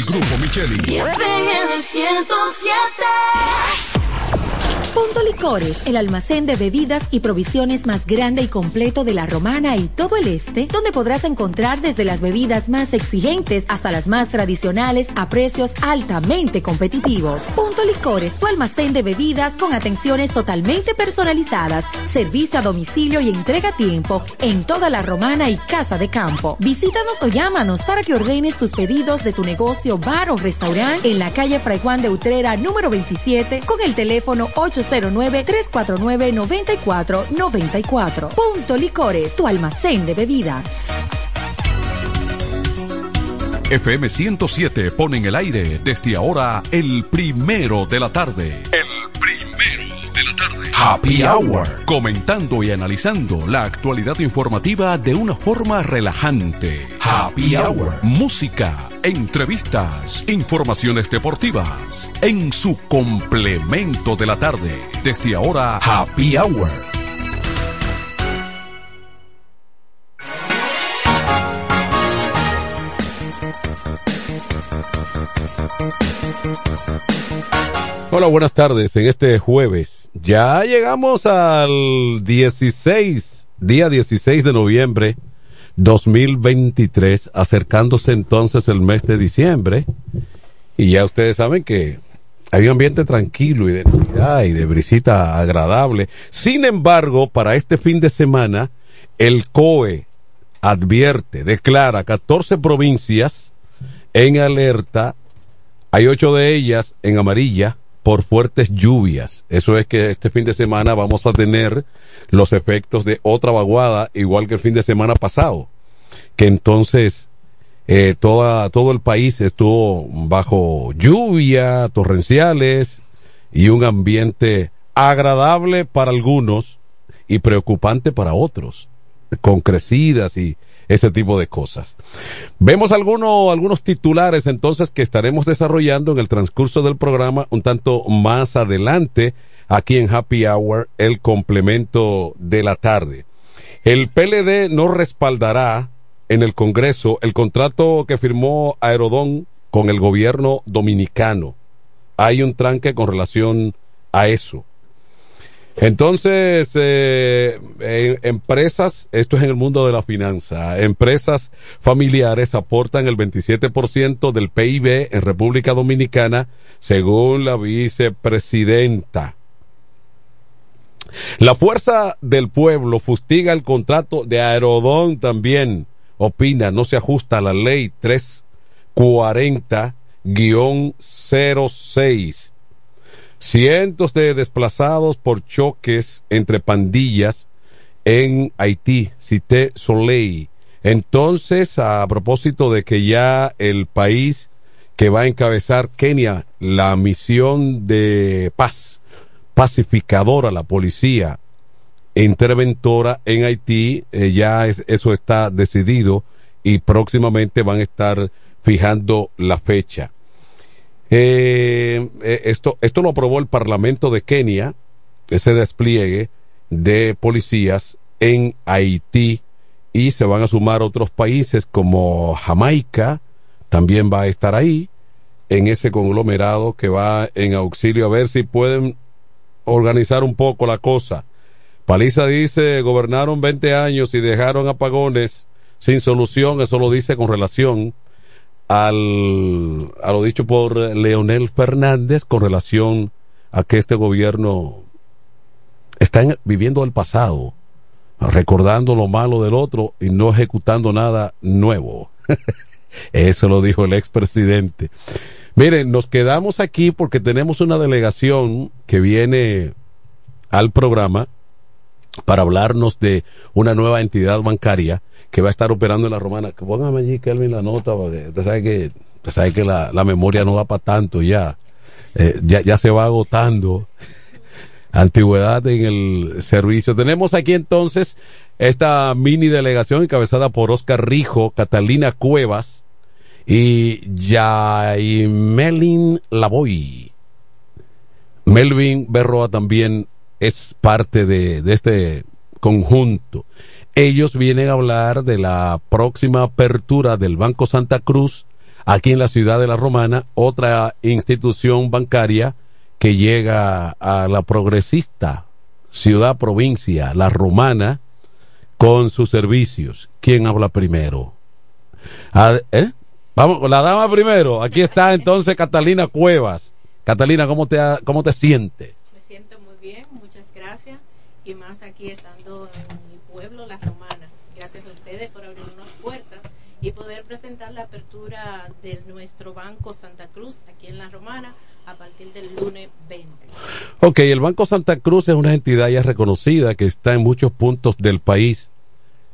grupo. FM 107. Punto Licores, el almacén de bebidas y provisiones más grande y completo de la Romana y todo el este, donde podrás encontrar desde las bebidas más exigentes hasta las más tradicionales a precios altamente competitivos. Punto Licores, tu almacén de bebidas con atenciones totalmente personalizadas, servicio a domicilio y entrega a tiempo en toda la Romana y Casa de Campo. Visítanos o llámanos para que ordenes tus pedidos de tu negocio, bar o restaurante en la calle Fray Juan de Utrera número 27 con el teléfono 809-349-9494. Punto Licores, tu almacén de bebidas. FM 107 pone en el aire desde ahora el primero de la tarde. Happy Hour. Comentando y analizando la actualidad informativa de una forma relajante. Happy Hour. Música, entrevistas, informaciones deportivas. En su complemento de la tarde. Desde ahora, Happy Hour. Hola, buenas tardes. En este jueves ya llegamos al 16, día 16 de noviembre 2023, acercándose entonces el mes de diciembre. Y ya ustedes saben que hay un ambiente tranquilo y de Navidad y de brisita agradable. Sin embargo, para este fin de semana, el COE advierte, declara 14 provincias en alerta. Hay ocho de ellas en amarilla por fuertes lluvias. Eso es que este fin de semana vamos a tener los efectos de otra vaguada, igual que el fin de semana pasado. Que entonces eh, toda, todo el país estuvo bajo lluvia, torrenciales y un ambiente agradable para algunos y preocupante para otros, con crecidas y ese tipo de cosas. Vemos algunos, algunos titulares entonces que estaremos desarrollando en el transcurso del programa un tanto más adelante aquí en Happy Hour, el complemento de la tarde. El PLD no respaldará en el Congreso el contrato que firmó Aerodón con el gobierno dominicano. Hay un tranque con relación a eso. Entonces, eh, empresas, esto es en el mundo de la finanza, empresas familiares aportan el 27% del PIB en República Dominicana, según la vicepresidenta. La fuerza del pueblo fustiga el contrato de Aerodón también, opina, no se ajusta a la ley 340-06 cientos de desplazados por choques entre pandillas en Haití, Cité Soleil. Entonces, a propósito de que ya el país que va a encabezar Kenia, la misión de paz, pacificadora, la policía interventora en Haití, eh, ya es, eso está decidido y próximamente van a estar fijando la fecha. Eh, eh, esto, esto lo aprobó el Parlamento de Kenia, ese despliegue de policías en Haití y se van a sumar otros países como Jamaica, también va a estar ahí en ese conglomerado que va en auxilio a ver si pueden organizar un poco la cosa. Paliza dice, gobernaron 20 años y dejaron apagones sin solución, eso lo dice con relación al, a lo dicho por Leonel Fernández con relación a que este gobierno está en, viviendo el pasado, recordando lo malo del otro y no ejecutando nada nuevo. Eso lo dijo el expresidente. Miren, nos quedamos aquí porque tenemos una delegación que viene al programa para hablarnos de una nueva entidad bancaria que va a estar operando en la romana. Que póngame allí, Kelvin, la nota, porque usted sabe que, usted que la, la memoria no va para tanto ya. Eh, ya. Ya se va agotando. Antigüedad en el servicio. Tenemos aquí entonces esta mini delegación encabezada por Oscar Rijo, Catalina Cuevas y Yaimelin Lavoy. Melvin Berroa también es parte de, de este conjunto. Ellos vienen a hablar de la próxima apertura del Banco Santa Cruz aquí en la ciudad de La Romana, otra institución bancaria que llega a la progresista ciudad provincia, La Romana, con sus servicios. ¿Quién habla primero? Ah, ¿eh? Vamos, la dama primero. Aquí está entonces Catalina Cuevas. Catalina, ¿cómo te, cómo te sientes? Me siento muy bien, muchas gracias. Y más aquí estando en pueblo, La Romana. Gracias a ustedes por abrir una puerta y poder presentar la apertura de nuestro Banco Santa Cruz aquí en La Romana a partir del lunes 20. Ok, el Banco Santa Cruz es una entidad ya reconocida que está en muchos puntos del país.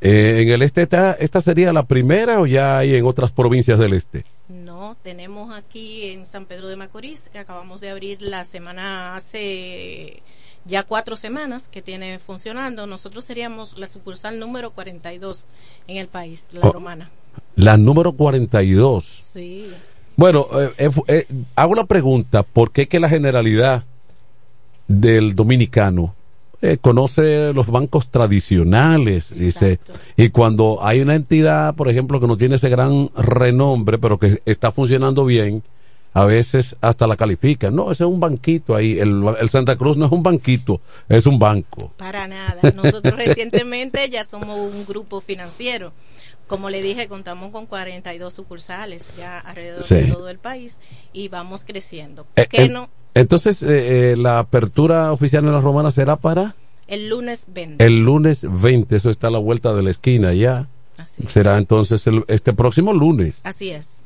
Eh, ¿En el este está, esta sería la primera o ya hay en otras provincias del este? No, tenemos aquí en San Pedro de Macorís, que acabamos de abrir la semana hace ya cuatro semanas que tiene funcionando. Nosotros seríamos la sucursal número 42 en el país, la Oh. romana. La número 42. Sí. Bueno, eh, eh, eh, hago la pregunta, ¿por qué que la generalidad del dominicano conoce los bancos tradicionales? Dice, y cuando hay una entidad, por ejemplo, que no tiene ese gran renombre, pero que está funcionando bien, a veces hasta la califican. No, ese es un banquito ahí. El, el Santa Cruz no es un banquito, es un banco. Para nada. Nosotros recientemente ya somos un grupo financiero. Como le dije, contamos con 42 sucursales ya alrededor Sí. de todo el país y vamos creciendo. Eh, ¿Qué eh, no? Entonces, eh, eh, la apertura oficial en la romana será para El lunes 20. el lunes 20. Eso está a la vuelta de la esquina ya. Así es. Será entonces el- este próximo lunes, Así es.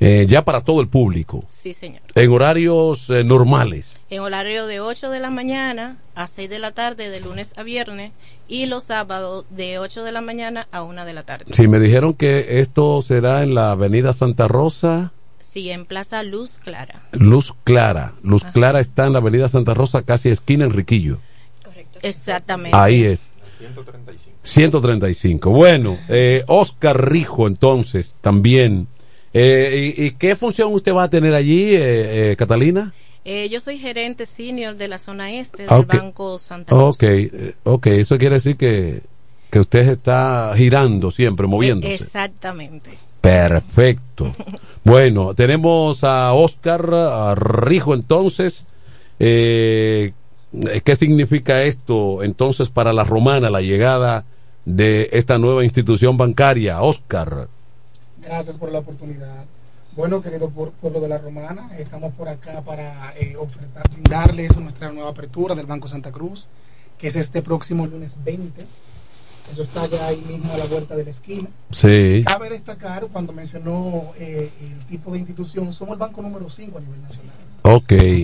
Eh, ya para todo el público, Sí, señor. en horarios eh, normales. En horario de 8 de la mañana a 6 de la tarde de lunes a viernes y los sábados de 8 de la mañana a 1 de la tarde. Si me dijeron que esto será en la avenida Santa Rosa, Sí, en Plaza Luz Clara. Luz Clara. Luz Clara está en la avenida Santa Rosa, casi esquina Enriquillo. Exactamente. Ahí es. 135. Bueno, eh, Oscar Rijo, entonces, también. Eh, ¿y, y qué función usted va a tener allí, eh, eh, Catalina? Eh, yo soy gerente senior de la zona este del. Banco Santa Cruz. Ok, eh, ok, eso quiere decir que, que usted está girando siempre, moviéndose. Exactamente. Perfecto. Bueno, tenemos a Oscar a Rijo entonces. Eh, ¿Qué significa esto entonces para la romana, la llegada de esta nueva institución bancaria? Oscar. Gracias por la oportunidad. Bueno, querido pueblo de la Romana, estamos por acá para eh, ofertar, brindarles nuestra nueva apertura del Banco Santa Cruz, que es este próximo lunes 20. Eso está ya ahí mismo a la vuelta de la esquina. Sí. Cabe destacar, cuando mencionó eh, el tipo de institución, somos el banco número 5 a nivel nacional. Ok. Sí,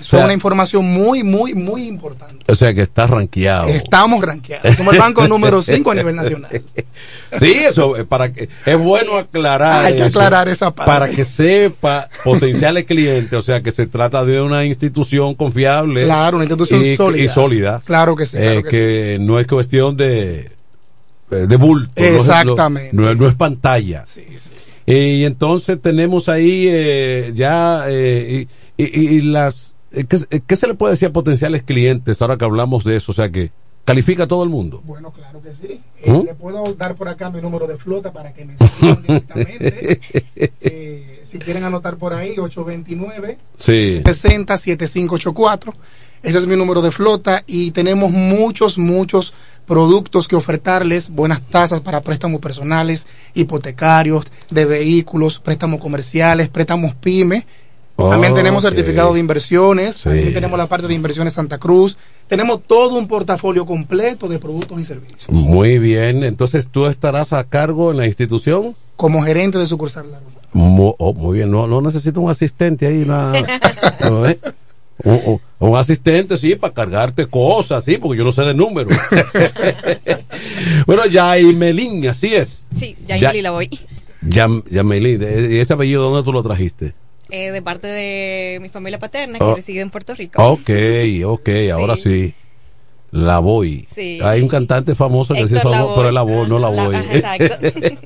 es O sea- una información muy, muy, muy importante. O sea que está rankeado. Estamos rankeados. Somos el banco número 5 a nivel nacional. Sí, eso eh, para que es bueno aclarar. Hay que aclarar esa parte. Para que sepa potenciales clientes, o sea que se trata de una institución confiable. Claro, una institución y, sólida. y sólida. Claro que sí, claro Eh, que que no es cuestión de eh, de bulto. no es- Exactamente. No, es- no es pantalla. Sí, sí. Y entonces tenemos ahí eh, ya eh, y, y- y las eh, ¿qué, qué se le puede decir a potenciales clientes ahora que hablamos de eso? O sea que califica a todo el mundo. Bueno, claro que sí. Eh, ¿Mm? Le puedo dar por acá mi número de flota para que me escriban directamente. Eh, si quieren anotar por ahí, 829 Sí. 60 7584. Ese es mi número de flota y tenemos muchos, muchos productos que ofertarles, buenas tasas para préstamos personales, hipotecarios, de vehículos, préstamos comerciales, préstamos pyme. También tenemos Ok. certificado de inversiones, Sí. también tenemos la parte de inversiones Santa Cruz, tenemos todo un portafolio completo de productos y servicios. Muy bien, entonces tú estarás a cargo en la institución. Como gerente de sucursal La oh, muy bien, no, no necesito un asistente ahí, una- no, ¿eh? un, un- un asistente, sí, para cargarte cosas, sí, porque yo no sé de números. bueno, Yaimelín, así es. Sí, ya Ya- la voy. Yam, Yamelín, ¿y ese apellido dónde tú lo trajiste? Eh, de parte de mi familia paterna que Oh. reside en Puerto Rico. Ok, ok, ahora sí. La voy. Sí. Hay un cantante famoso que sí es Héctor famoso, pero es la voy, no la voy. exacto.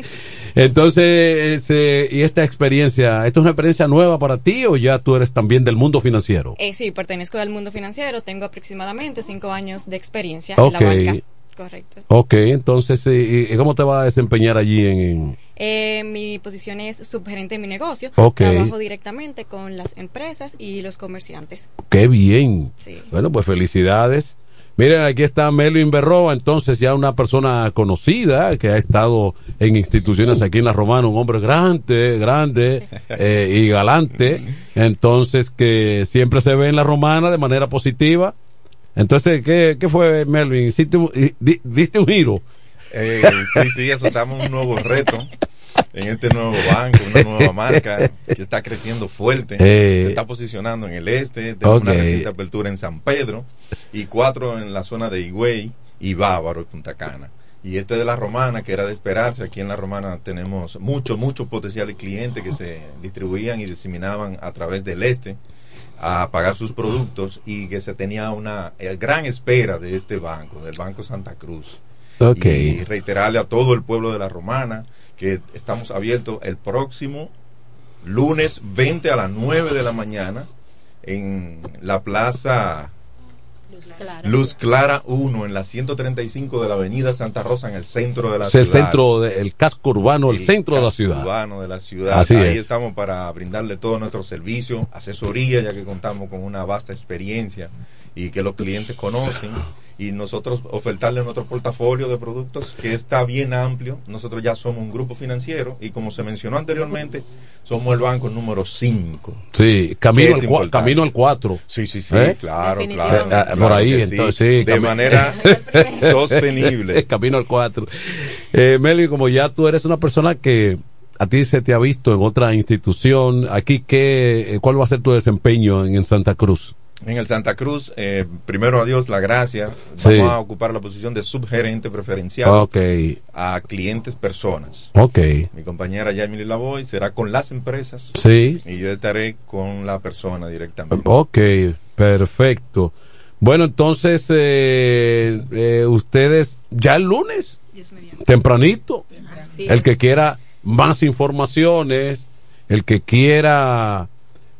Entonces, ese- y esta experiencia, ¿esto es una experiencia nueva para ti o ya tú eres también del mundo financiero? Eh, sí, pertenezco al mundo financiero, tengo aproximadamente cinco años de experiencia Ok. en la banca. Correcto. Ok, entonces, ¿y, y cómo te vas a desempeñar allí en... Eh, mi posición es subgerente en mi negocio. Trabajo directamente con las empresas y los comerciantes. Qué bien. Sí. Bueno, pues felicidades. Miren, aquí está Melvin Berroa, entonces ya una persona conocida que ha estado en instituciones aquí en La Romana, un hombre grande, grande eh, y galante, entonces que siempre se ve en La Romana de manera positiva. Entonces, ¿qué, qué fue, Melvin? ¿Hiciste un- di- ¿Diste un giro? Eh, sí, sí, asustamos un nuevo reto en este nuevo banco, una nueva marca que está creciendo fuerte, Eh. se está posicionando en el este, tenemos una reciente apertura en San Pedro y cuatro en la zona de Higüey y Bávaro y Punta Cana. Y este de la Romana, que era de esperarse, aquí en la Romana tenemos muchos, muchos potenciales clientes que se distribuían y diseminaban a través del este a pagar sus productos y que se tenía una eh, gran espera de este banco, del Banco Santa Cruz. Y reiterarle a todo el pueblo de la Romana que estamos abiertos el próximo lunes 20 a las 9 de la mañana en la plaza Luz Clara. Luz Clara 1 en la 135 de la avenida Santa Rosa en el centro de la Es el ciudad. centro, del casco urbano, el, centro de la ciudad. urbano de la ciudad. Así Ahí es. estamos para brindarle todo nuestro servicio, asesoría, ya que contamos con una vasta experiencia y que los clientes conocen. Y nosotros ofertarle nuestro portafolio de productos que está bien amplio. Nosotros ya somos un grupo financiero y como se mencionó anteriormente, somos el banco número 5. Sí, camino, al, importante. camino al 4. Sí, sí, sí, ¿Eh? claro, claro, Definitivamente. Eh, claro por ahí, entonces, sí, de manera sostenible. Camino al 4. Eh, Meli, como ya tú eres una persona que a ti se te ha visto en otra institución, aquí, ¿qué, eh, ¿cuál va a ser tu desempeño en, en Santa Cruz? En el Santa Cruz, eh, primero a Dios la gracia, Sí. vamos a ocupar la posición de subgerente preferencial Ok, a clientes personas. ok. Mi compañera Jamie Lavoy será con las empresas Sí, y yo estaré con la persona directamente. ok, perfecto. Bueno, entonces, eh, eh, ustedes, ya el lunes, tempranito, el que quiera más informaciones, el que quiera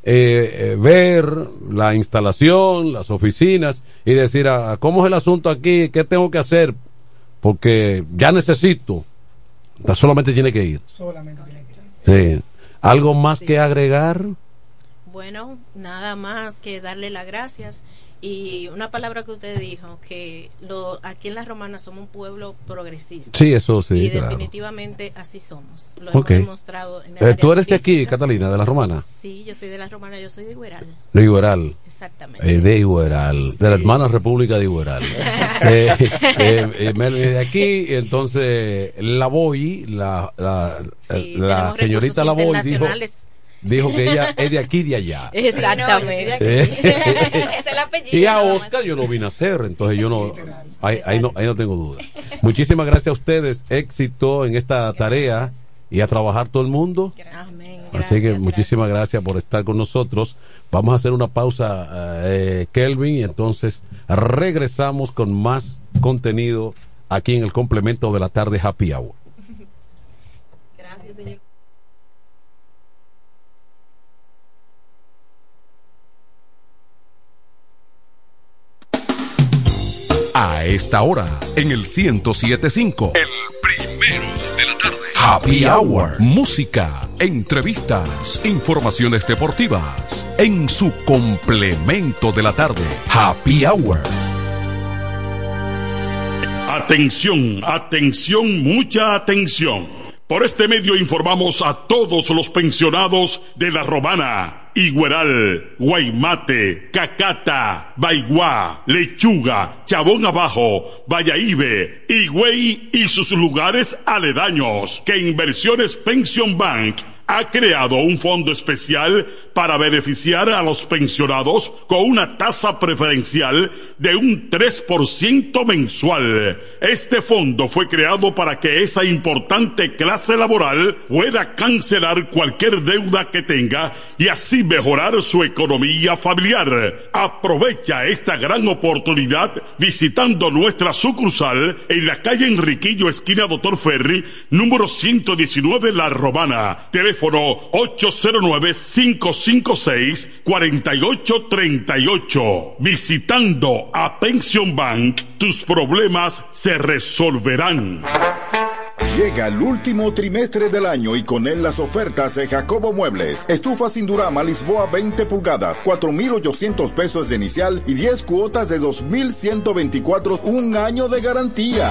eh, eh, ver la instalación, las oficinas y decir, ah, ¿cómo es el asunto aquí? ¿Qué tengo que hacer? Porque ya necesito. Solamente tiene que ir. Solamente tiene que Sí. ¿Algo más que agregar? Bueno, nada más que darle las gracias y una palabra que usted dijo, que lo, aquí en La Romana somos un pueblo progresista. Sí, eso sí. y claro. definitivamente así somos. Lo Ok. hemos demostrado en el Eh, ¿Tú eres de aquí. Catalina, de la Romana? Sí, yo soy de La Romana, yo soy de Igueral. De Igueral. Exactamente. Eh, de Igueral, de la hermana República de Igueral. eh, eh, eh, de aquí, entonces la voy, la, la, Sí, la señorita la voy dijo. Dijo que ella es de aquí y de allá. Exactamente. Eh, es el apellido. y a. Oscar yo lo vine a hacer, entonces yo no, ahí, ahí no, ahí no tengo duda. Muchísimas gracias a ustedes, éxito en esta tarea y a trabajar todo el mundo. Amén. Así que Gracias. muchísimas gracias por estar con nosotros. Vamos a hacer una pausa, eh, Kelvin, y entonces regresamos con más contenido aquí en el complemento de la tarde Happy Hour. Gracias, señor. A esta hora, en el 1075, el primero de la tarde. Happy Hour. Música, entrevistas, informaciones deportivas. En su complemento de la tarde. Happy Hour. Atención, atención, mucha atención. Por este medio informamos a todos los pensionados de La Romana, Igueral, Guaymate, Cacata, Baigua, Lechuga, Chabón Abajo, Vallaíbe, Higüey y sus lugares aledaños que Inversiones Pension Bank ha creado un fondo especial para beneficiar a los pensionados con una tasa preferencial de un 3% mensual. Este fondo fue creado para que esa importante clase laboral pueda cancelar cualquier deuda que tenga y así mejorar su economía familiar. Aprovecha esta gran oportunidad visitando nuestra sucursal en la calle Enriquillo, esquina Doctor Ferry, número 119 La Romana. Teléfono 809-556-4838. Visitando a Pension Bank, tus problemas se resolverán. Llega el último trimestre del año y con él las ofertas de Jacobo Muebles. Estufa sin Durama Lisboa 20 pulgadas, 4.800 pesos de inicial y 10 cuotas de 2.124, un año de garantía.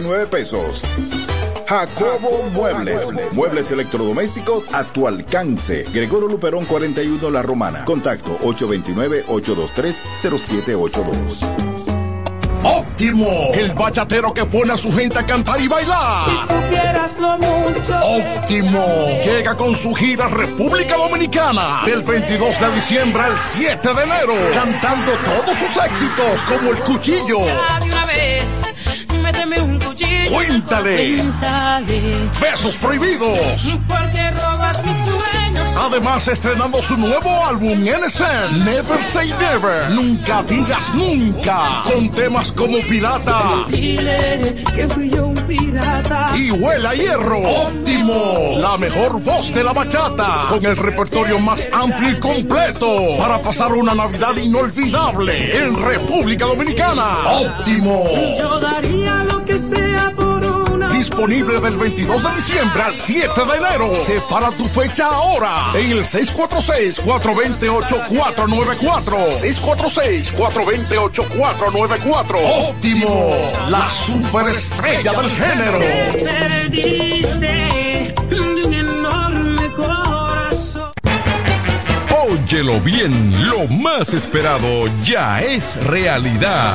12.330 pesos. Jacobo Muebles. Muebles electrodomésticos a tu alcance. Gregorio Luperón 41 La Romana. Contacto 829-823-0782. Óptimo, el bachatero que pone a su gente a cantar y bailar. Si supieras lo mucho. Óptimo, llega con su gira República Dominicana del 22 de diciembre al 7 de enero, cantando todos sus éxitos como el cuchillo. Ya de una vez, méteme un cuchillo. Cuéntale. Besos prohibidos. Además, estrenando su nuevo álbum NSN, Never Say Never, Nunca Digas Nunca, con temas como Pirata y Huela Hierro. Óptimo, la mejor voz de la bachata, con el repertorio más amplio y completo para pasar una Navidad inolvidable en República Dominicana. Óptimo. Yo daría que sea por una. Disponible del 22 de diciembre al 7 de enero. Separa tu fecha ahora en el 646-428-494. 646-428-494. Óptimo, la superestrella del género. Perdiste de un enorme corazón. Óyelo bien, lo más esperado ya es realidad.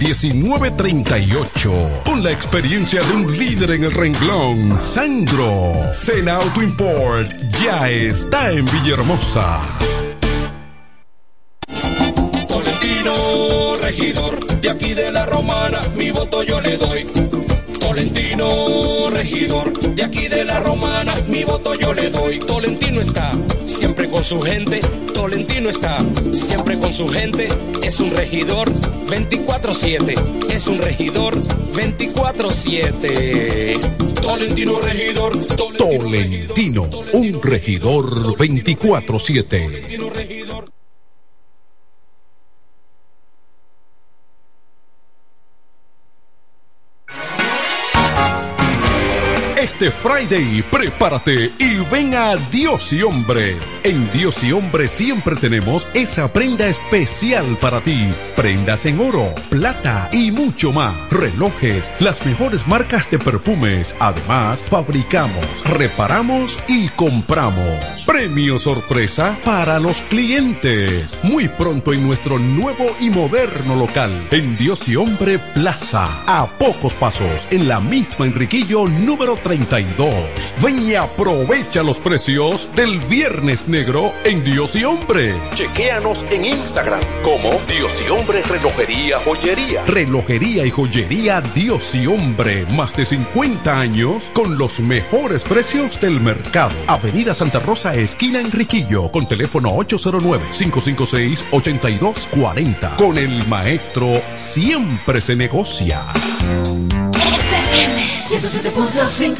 809-866-1938. Con la experiencia de un líder en el renglón, Sandro. Sena Auto Import ya está en Villahermosa. Tolentino, regidor, de aquí de la romana, mi voto yo le doy. Tolentino, regidor, de aquí de la romana, mi voto yo le doy. Tolentino está con su gente, Tolentino está siempre con su gente, es un regidor 24-7, es un regidor 24-7. Tolentino regidor, Tolentino, un regidor 24-7. Tolentino regidor. Este Friday, prepárate y ven a Dios y Hombre. En Dios y Hombre siempre tenemos esa prenda especial para ti. Prendas en oro, plata y mucho más. Relojes, las mejores marcas de perfumes. Además, fabricamos, reparamos y compramos. Premio sorpresa para los clientes. Muy pronto en nuestro nuevo y moderno local. En Dios y Hombre Plaza. A pocos pasos. En la misma Enriquillo número 32. Ven y aprovecha los precios del Viernes Negro en Dios y Hombre. Chequéanos en Instagram como Dios y Hombre Relojería Joyería. Relojería y joyería Dios y Hombre. Más de 50 años con los mejores precios del mercado. Avenida Santa Rosa, esquina Enriquillo, con teléfono 809-556-8240. Con el maestro siempre se negocia. FM 107.5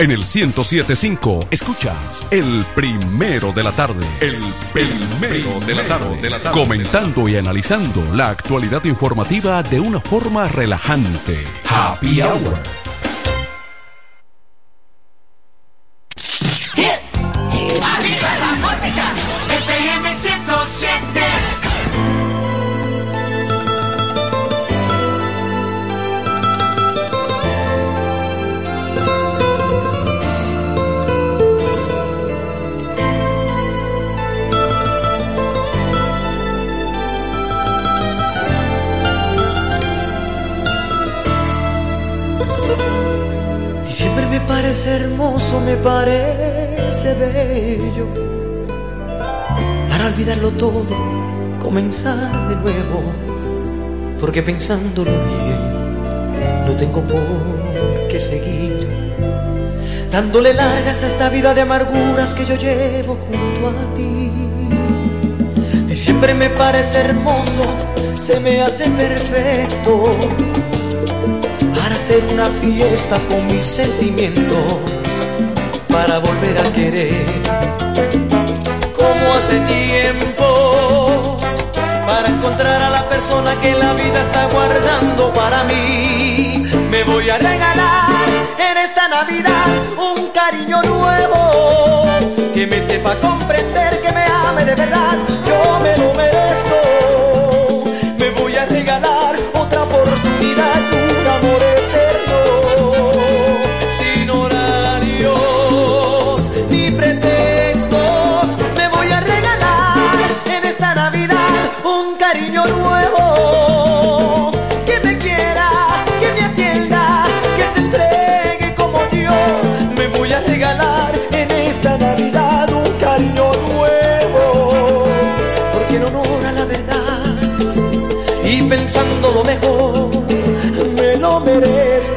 En el 1075 escuchas el primero de la tarde. El primero de la tarde. De la tarde. Comentando y analizando la actualidad informativa de una forma relajante. Happy Hour. Me parece bello. Para olvidarlo todo, comenzar de nuevo. Porque pensándolo bien, no tengo por qué seguir. Dándole largas a esta vida de amarguras que yo llevo junto a ti. Y siempre me parece hermoso, se me hace perfecto para hacer una fiesta con mis sentimientos, para volver a querer, como hace tiempo, para encontrar a la persona que la vida está guardando para mí. Me voy a regalar en esta Navidad un cariño nuevo, que me sepa comprender, que me ame de verdad, yo me lo merezco. Me voy a regalar Y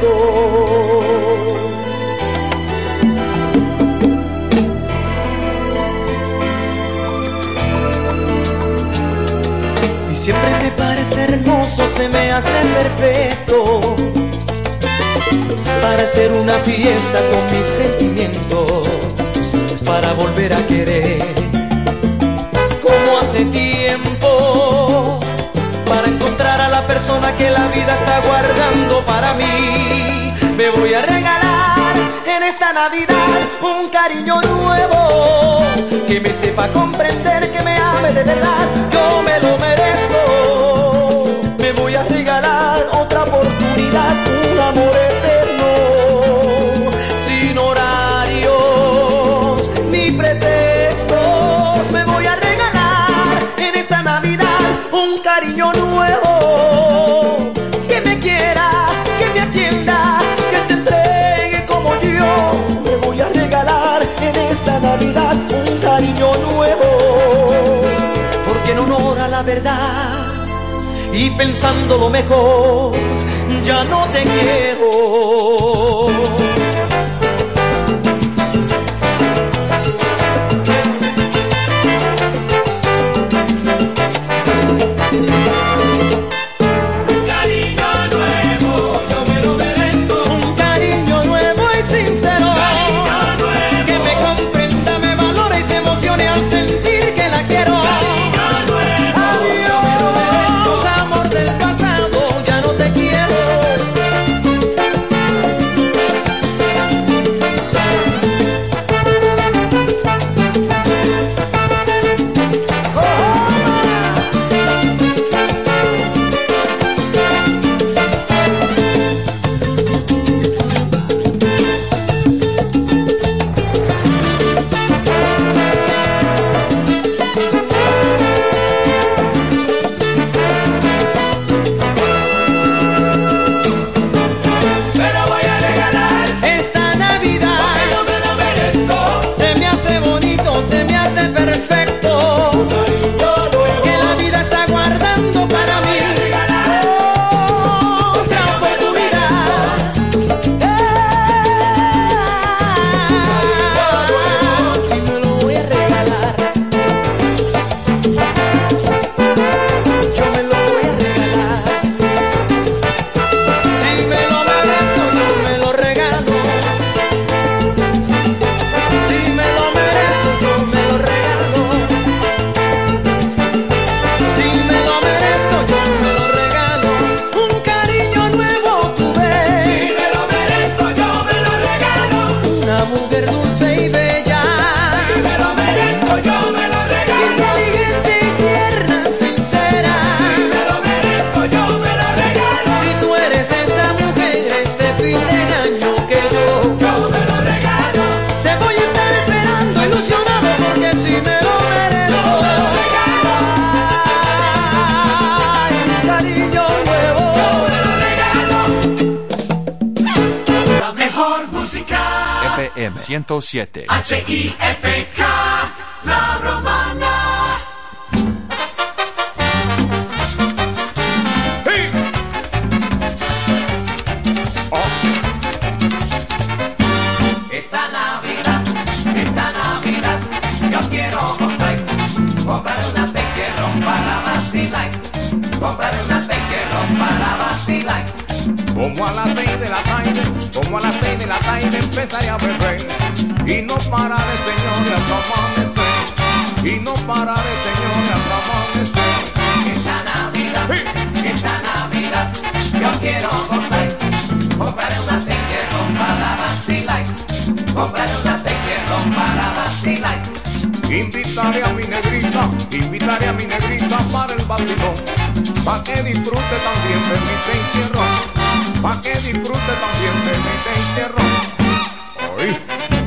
siempre me parece hermoso, se me hace perfecto. Para hacer una fiesta con mis sentimientos, para volver a querer. Como hace tiempo encontrar a la persona que la vida está guardando para mí. Me voy a regalar en esta Navidad un cariño nuevo que me sepa comprender, que me ame de verdad. Yo me lo merezco. Y pensando lo mejor, ya no te quiero. H-I-F-K, la romana. ¡Hey! Esta Navidad, esta Navidad, yo quiero bonsai. Comprar una Pepsi para vacilar. Comprar una como a las seis de la tarde, como a las seis de la tarde empezaré a beber Y no pararé, señores, hasta amanecer Y no pararé, señores, hasta amanecer Esta Navidad, esta Navidad, yo quiero gozar. Comprar una Texierro para vacilar. Comprar una Texierro para vacilar. Invitaré a mi negrita, invitaré a mi negrita para el vacilón Pa' que disfrute también de mi encierro Pa' que disfrute también de mi. Y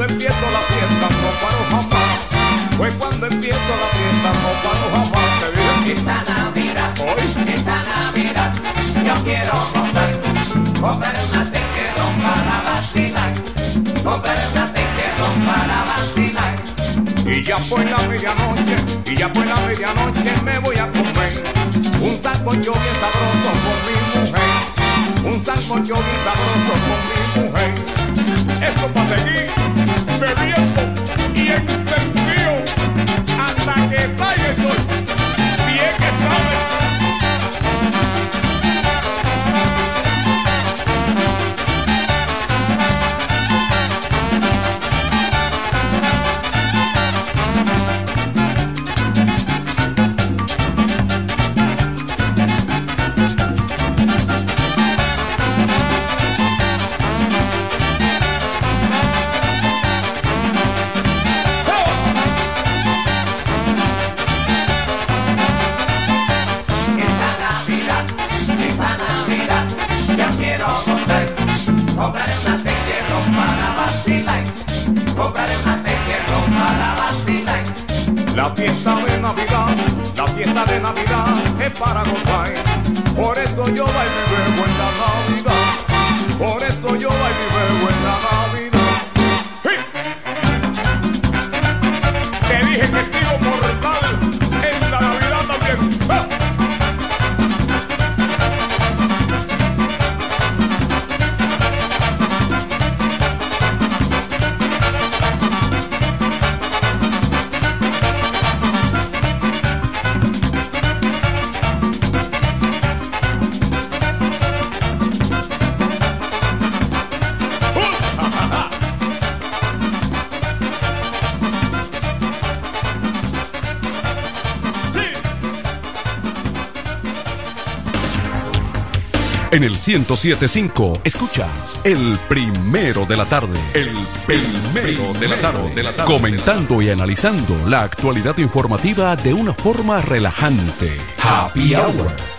cuando empiezo la fiesta, no paro jamás. Fue cuando empiezo la fiesta, no paro jamás. Te Esta Navidad, esta Navidad, yo quiero gozar. Comprar una Texierro para vacilar. Comprar una Texierro para vacilar. Y ya fue la medianoche, y ya fue la medianoche, me voy a comer un sancocho bien sabroso con mi mujer. Un sancocho bien sabroso con mi mujer. Eso para seguir bebiendo y encendido hasta que salga 1075 escuchas el primero de la tarde. El primero de la tarde. De la tarde. Comentando y analizando la actualidad informativa de una forma relajante. Happy Hour.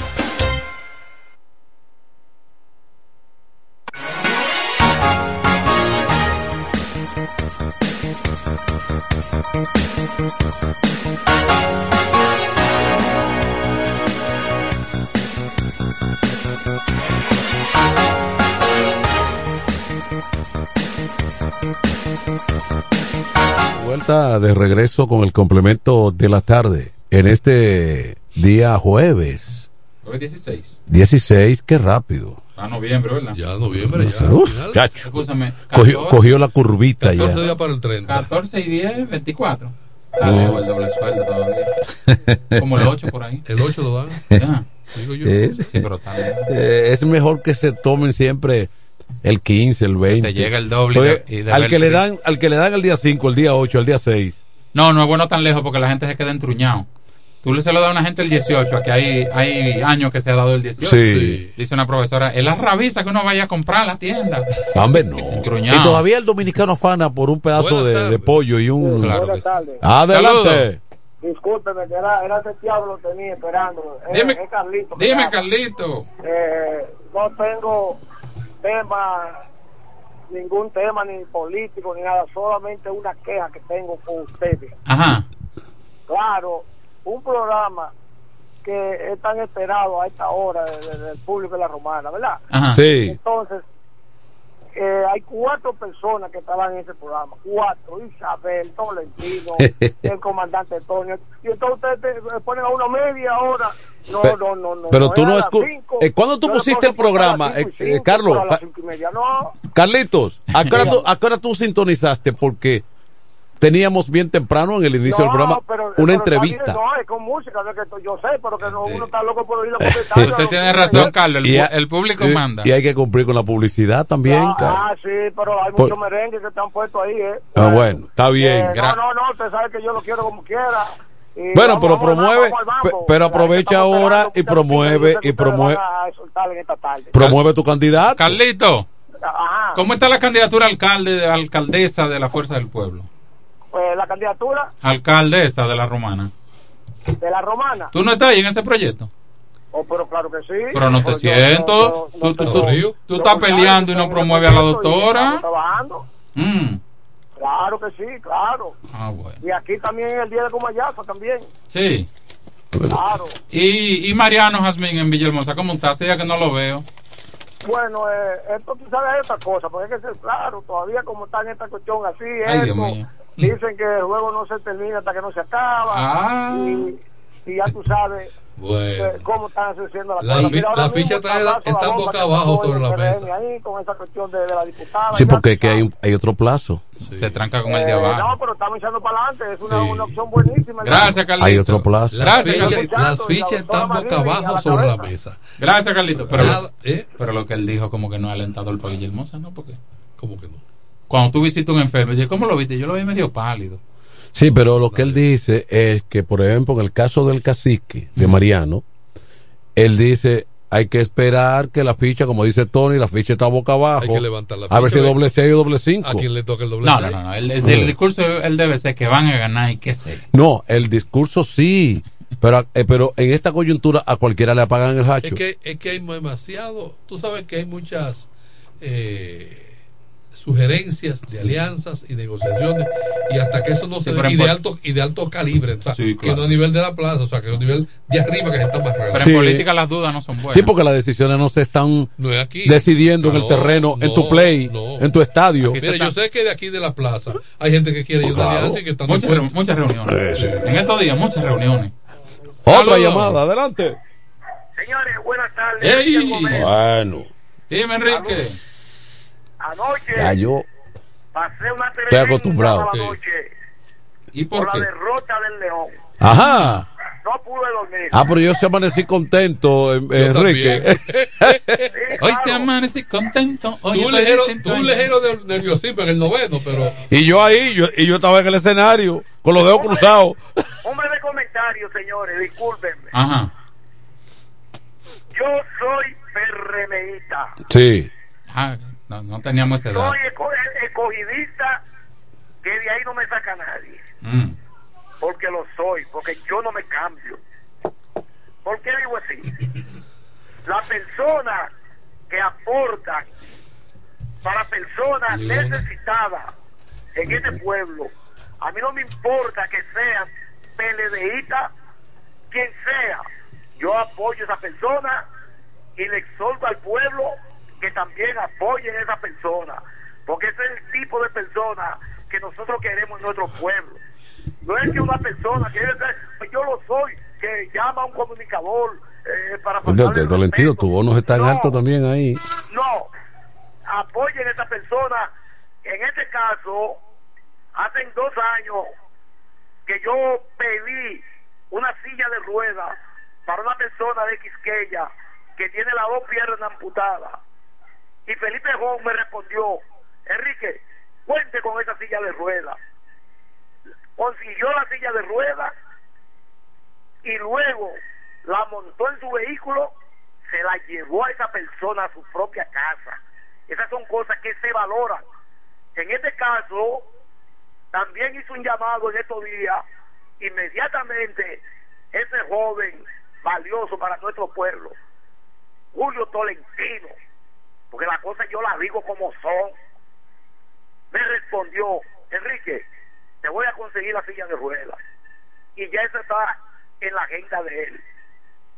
Vuelta de regreso con el complemento de la tarde en este día jueves Hoy 16. 16, qué rápido. A noviembre, ¿verdad? Ya, noviembre, ya. Uf, cacho. Escúchame. Cogió, 14, cogió la curvita 14 ya. días para el 30. 14 y 10, 24. No. Dale, el doble sueldo todavía. Como el 8 por ahí. El 8 lo dan. Ya, digo yo. Eh, Sí, pero eh, es mejor que se tomen siempre el 15, el 20. Te llega el doble Oye, y de al que le dan al que le dan el día 5, el día 8, el día 6. No, no es bueno tan lejos porque la gente se queda entruñado. Tú le se lo das a una gente el 18, aquí hay, hay años que se ha dado el 18. Sí. Dice una profesora, es la rabiza que uno vaya a comprar a la tienda. Hombre, no. Entruñado. Y todavía el dominicano afana por un pedazo de, pollo y un Claro Buenas tardes. Adelante. Discúlpeme, que era, era ese diablo lo tenía esperando. Es, Dime- es Carlito. Dime. Carlito. Eh, no tengo tema, ningún tema ni político ni nada, solamente una queja que tengo con ustedes. Ajá. Claro, un programa que es tan esperado a esta hora de- de- del público de la romana, ¿verdad? Ajá. Sí. Entonces, eh, hay cuatro personas que estaban en ese programa, cuatro, Isabel, Tolentino, el comandante Antonio, y entonces ustedes te- ponen a una media hora. No, no, no, no. pero tú no escu- cinco. eh, ¿cuándo tú pusiste el programa, cinco eh, eh, cinco, Carlos, cinco y media, no. Carlitos, ¿a qué, hora tú, a qué hora tú sintonizaste? Porque teníamos bien temprano en el inicio del No, programa pero- una pero entrevista. No, es con música, no es que yo sé, pero que no, uno está loco por oír la comentario. Usted tiene razón, Carlos. El, a- el público y- manda. Y hay que cumplir con la publicidad también. Ah, Carlos. ah, sí, pero hay muchos merengues que están puestos ahí, ¿eh? Ah, bueno, está bien. Eh, no, no, no, usted sabe que yo lo quiero como quiera. Y Bueno, vamos- pero vamos promueve, vamos mambo. pero aprovecha ahora y promueve y promueve promueve tu candidato. Carlito, Ajá. ¿cómo está la candidatura alcalde, de alcaldesa de la Fuerza del Pueblo? Pues la candidatura Alcaldesa de la Romana. de la romana. ¿Tú no estás ahí en ese proyecto? Oh, pero claro que sí. Pero no te siento. Tú, estás peleando y no promueves a la doctora. trabajando. Mm. Claro que sí, claro. Ah, bueno. Y aquí también el día de Comayazo también. Sí. Claro. Y, y Mariano Jazmín en Villahermosa, ¿cómo está? Hace días que no lo veo. Bueno, eh, esto tú sabes esta cosa, porque hay que ser claro, todavía como está en esta cuestión así, Ay, esto, Dios mío. Dicen que el juego no se termina hasta que no se acaba, Ah. y, y ya tú sabes Bueno. eh, cómo están haciendo las La cosas. Mira, la ficha está- está la bomba boca abajo sobre la mesa. Ahí, con esa cuestión de, de la diputada. Sí, porque que hay, hay otro plazo. Se tranca con el de Eh, abajo. no, pero estamos echando para adelante, es una, una opción buenísima. Gracias, Carlito. Hay otro plazo. Las Gracias, Carlito. las fichas están boca abajo sobre la mesa. Gracias, Carlito. Pero, Nada, lo, pero lo que él dijo, como que no ha alentado el país Villahermosa, ¿no? Porque ¿Cómo que no? Cuando tú visitas un enfermo, yo, ¿cómo lo viste? Yo lo vi medio pálido. Sí, pero lo que él dice es que, por ejemplo, en el caso del cacique de Mariano, él dice, hay que esperar que la ficha, como dice Tony, la ficha está boca abajo. Hay que levantar la A ver si ficha, doble 6 o doble 5. ¿A quién le toca el doble No, no, seis? no. no. El, el- del discurso él debe ser que van a ganar y qué sé. No, el discurso sí, pero, eh, pero en esta coyuntura a cualquiera le apagan el hacho. Es que, es que hay demasiado, tú sabes que hay muchas eh, sugerencias de alianzas y negociaciones y hasta que eso no se pero dé, y de alto, y de alto calibre, o sea, Sí, que no a nivel de la plaza, o sea, que a nivel de arriba que se está más Pero Sí. en política las dudas no son buenas. Sí, porque las decisiones no se están No es aquí. decidiendo en el terreno, en tu play, no. en tu estadio. Mira, yo sé que de aquí de la plaza hay gente que quiere ir a alianza y que están Muchas, muchas reuniones. En estos días, muchas reuniones. Otra Saludos. llamada, adelante. Señores, buenas tardes. Gómez. Bueno, Dime, Enrique. Anoche ya yo pasé una Estoy acostumbrado. noche ¿Y por, por qué? la derrota del León. Ajá. No pude dormir. Ah, pero yo se amanecí contento, eh, Enrique. Hoy se amanecí contento. Hoy Tú un distinto tú un ayer. ligero de nerviosismo en el noveno, pero y yo ahí, yo, y yo estaba en el escenario, con los dedos cruzados. Hombre de comentarios, señores, discúlpenme. Ajá. Yo soy PRMista. Sí. Ah, no, no teníamos edad. Soy escogidista que de ahí no me saca nadie. Mm. Porque lo soy, porque yo no me cambio. ¿Por qué digo así? La persona que aporta para personas necesitadas en este pueblo, a mí no me importa que sean PLDistas, quien sea, yo apoyo a esa persona y le exhorto al pueblo que también apoyen a esa persona, porque ese es el tipo de persona que nosotros queremos en nuestro pueblo. No es que una persona que debe ser, pues yo lo soy, que llama a un comunicador eh, para Tolentino, tu bono está en alto también ahí. no, apoyen a esa persona. En este caso, hace dos años que yo pedí una silla de ruedas para una persona de Quisqueya que tiene las dos piernas amputadas. Y Felipe Jón me respondió, Enrique, cuente con esa silla de ruedas. Consiguió la silla de ruedas y luego la montó en su vehículo, se la llevó a esa persona a su propia casa. Esas son cosas que se valoran. En este caso, también hizo un llamado en estos días, inmediatamente ese joven valioso para nuestro pueblo, Julio Tolentino, porque las cosas yo las digo como son, me respondió, Enrique, te voy a conseguir la silla de ruedas. Y ya eso está en la agenda de él.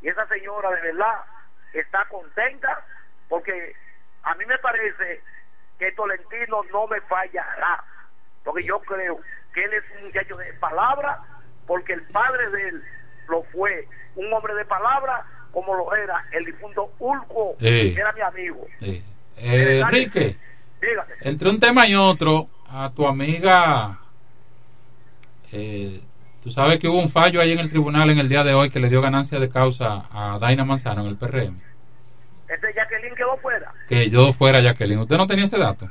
Y esa señora de verdad está contenta porque a mí me parece que Tolentino no me fallará. Porque yo creo que él es un muchacho de palabra, porque el padre de él lo fue, un hombre de palabra, como lo era el difunto Ulco, Sí. que era mi amigo. Sí. Eh, Enrique, Dígame. entre un tema y otro, a tu amiga, eh, tú sabes que hubo un fallo ahí en el tribunal en el día de hoy que le dio ganancia de causa a Daina Manzano en el PRM. Ese Jacqueline quedó fuera. Que yo fuera Jacqueline. ¿Usted no tenía ese dato?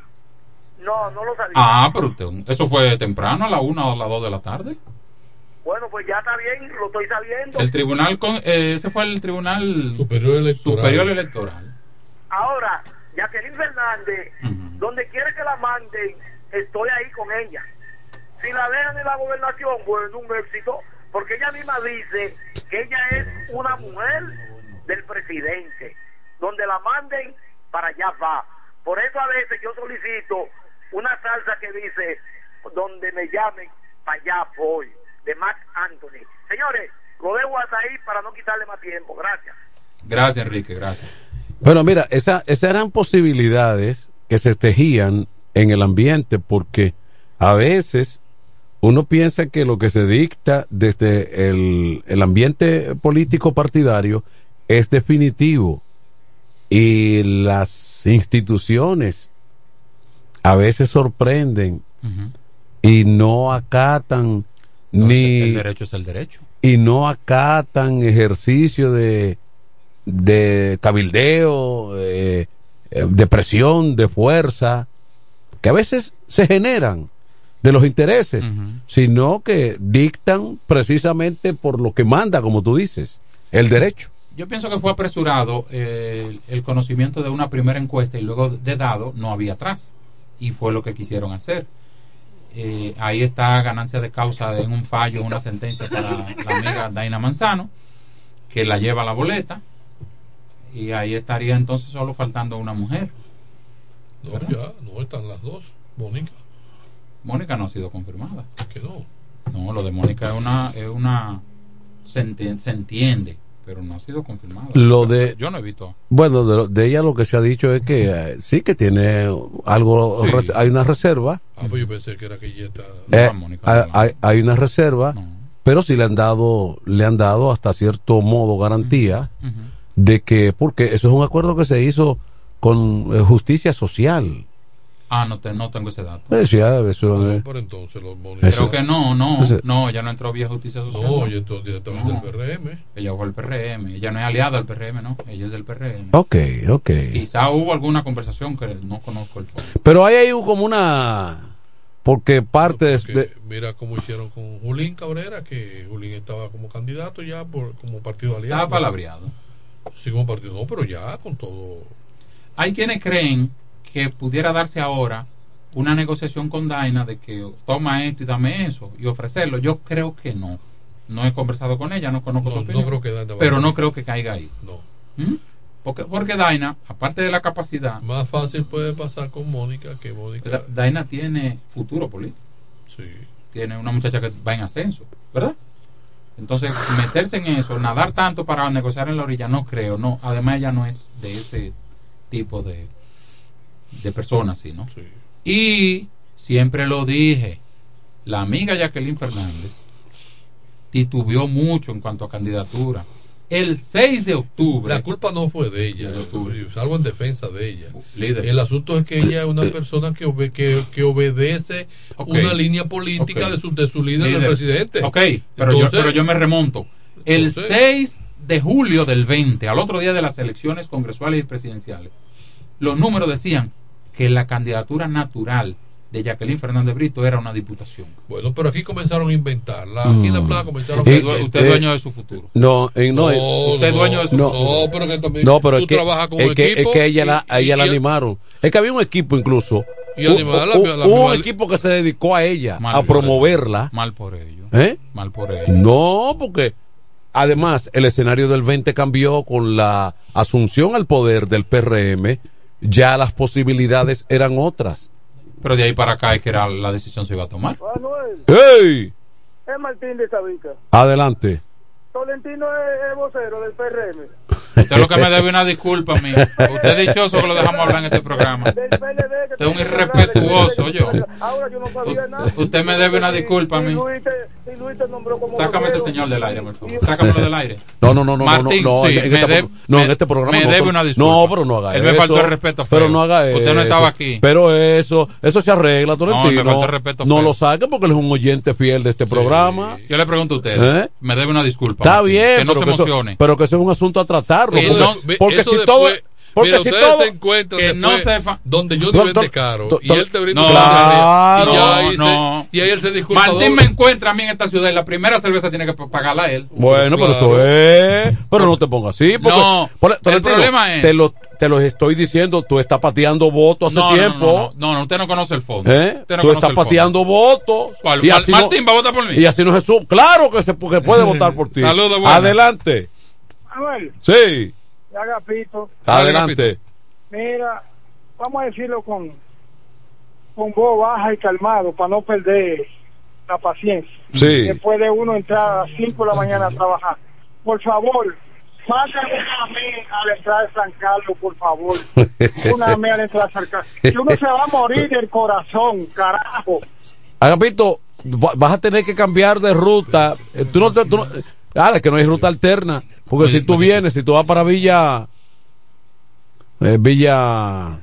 No, no lo sabía. Ah, pero usted, eso fue temprano, a la una o a las dos de la tarde. Bueno, pues ya está bien, lo estoy sabiendo. El tribunal, con, eh, ese fue el tribunal superior electoral. superior electoral. Ahora, Jacqueline Fernández, donde quiere que la manden, estoy ahí con ella. Si la dejan en la gobernación, bueno, un éxito, porque ella misma dice que ella es una mujer del presidente. Donde la manden, para allá va. Por eso a veces yo solicito una salsa que dice, donde me llamen, para allá voy, de Mac Anthony. Señores, lo dejo hasta ahí para no quitarle más tiempo. Gracias. Gracias, Enrique, gracias. Bueno, mira, esa, esas eran posibilidades que se tejían en el ambiente porque a veces uno piensa que lo que se dicta desde el, el ambiente político partidario es definitivo y las instituciones a veces sorprenden y no acatan ni El derecho es el derecho. y no acatan ejercicio de, de cabildeo, eh, eh, de presión, de fuerza, que a veces se generan de los intereses, sino que dictan precisamente por lo que manda, como tú dices, el derecho. Yo pienso que fue apresurado eh, el conocimiento de una primera encuesta y luego de dado no había atrás. Y fue lo que quisieron hacer. Eh, ahí está ganancia de causa en un fallo, una sentencia para la amiga Daina Manzano, que la lleva a la boleta. Y ahí estaría entonces solo faltando una mujer. No, ya, no están las dos. Mónica. Mónica no ha sido confirmada. Quedó. No, lo de Mónica es una, es una se entiende, pero no ha sido confirmada. Lo de Yo no he visto. bueno de, de ella lo que se ha dicho es que eh, sí que tiene algo Sí. hay una reserva Ah, pues yo pensé que era que ella está. Eh, hay, hay- hay una reserva, pero sí le han dado, le han dado hasta cierto modo garantía de que, porque eso es un acuerdo que se hizo con eh, justicia social. Ah, no, te, no tengo ese dato. Eh, sí, ah, eso, eh, Pero entonces los. Creo que no, no, no, ella no entró vía justicia social. No, ella entró directamente No. del PRM. Ella fue al PRM, ella no es aliada al PRM, no, ella es del PRM. Ok, ok. Quizá hubo alguna conversación que no conozco el fondo. Pero ahí hay como una, porque parte de, mira cómo hicieron con Julín Cabrera, que Julín estaba como candidato ya por, como partido aliado. Estaba palabreado. Sí, como partido. No, pero ya con todo. Hay quienes creen que pudiera darse ahora una negociación con Daina de que toma esto y dame eso y ofrecerlo. Yo creo que no. No he conversado con ella, no conozco No, su no opinión. creo que pero no creo que caiga ahí. No. ¿Mm? Porque, porque Daina, aparte de la capacidad, Más fácil puede pasar con Mónica que Mónica. Da- Daina tiene futuro político. Sí. Tiene una muchacha que va en ascenso, ¿verdad? Entonces, meterse en eso, nadar tanto para negociar en la orilla, no creo, no. Además, ella no es de ese tipo de, de persona, ¿sí, no? Y siempre lo dije, la amiga Jacqueline Fernández titubeó mucho en cuanto a candidatura. El 6 de octubre. La culpa no fue de ella, salvo en defensa de ella. El asunto es que ella es una persona que, obe- que, que obedece una línea política de, su, de su líder, Líder. el presidente. Ok, pero, yo, pero yo me remonto. El Entonces- 6 de julio del 20, al otro día de las elecciones congresuales y presidenciales, los números decían que la candidatura natural de Jacqueline Fernández Brito era una diputación. Bueno, pero aquí comenzaron a inventarla. Aquí en la Mm. plaza comenzaron Eh, a eh, inventar. Usted es dueño de su futuro. No, eh, no, eh, Usted es dueño de su no, No, pero que también no, pero tú es que, trabajas con es un que, equipo es que ella la, a y- ella la y- animaron. Es que había un equipo incluso. Y un- animarla, un- la- un la- equipo que se dedicó a ella, Mal a por promoverla. Mal por ello. ¿Eh? Mal por ello. No, porque además el escenario del 20 cambió con la asunción al poder del PRM. Ya las posibilidades eran otras. Pero de ahí para acá es que era la decisión se iba a tomar. Manuel, ¡Hey! es Martín de Sabica. Adelante. Tolentino es, es vocero del PRM. Usted lo que me debe una disculpa a mí. Usted es dichoso que lo dejamos hablar en este programa. Usted es un irrespetuoso, yo. No. Usted me debe una disculpa a mí. Sácame ese señor del aire, por favor. Sácamelo del aire. No, no, no, no, Martín, no, no, sí, en, me este, no, en me- este programa me no, debe pero- una disculpa. No, pero no haga Él eso. me faltó el respeto feo. Pero no haga eso. Usted no estaba aquí. Pero eso, eso se arregla, Tolentino. me faltó el respeto No lo saque porque él es un oyente fiel de este programa. Yo le pregunto a usted. ¿Eh? Me debe una disculpa. Está Martín, bien, Que no se eso, emocione. pero que eso es un asunto a tratarlo. Que Porque, no- porque eso si después- todo. Porque Mira, si ustedes todo. se encuentran que no se donde yo te vende caro y él te brinda No, claro. y, ya ahí no. se, y ahí él se disculpa Martín doble. me encuentra a mí en esta ciudad y la primera cerveza tiene que pagarla él. Bueno, pero eso es. Pero no te pongas así. Porque, No, por- el problema es- Te lo, te lo estoy diciendo, tú estás pateando votos hace tiempo. no, no, no, no, usted no conoce el fondo. ¿Eh? Usted no tú estás pateando votos. ¿Cuál? Y Mar- así no- Martín va a votar por mí. Y así no Jesús. Claro que se que puede votar por ti. Saludos. Adelante. Manuel, Sí. Agapito. Adelante. Mira, vamos a decirlo con, con voz baja y calmado para no perder la paciencia. Sí. Después de uno entrar a las 5 de la mañana a trabajar. Por favor, mándame una AME a la entrada de San Carlos, por favor. Una AME a la entrada de San Carlos. Que uno se va a morir del corazón, carajo. Agapito, va- vas a tener que cambiar de ruta. Eh, Tú no te. Tú no, ahora que no hay ruta alterna. Porque si tú vienes, si tú vas para Villa. eh, Villa.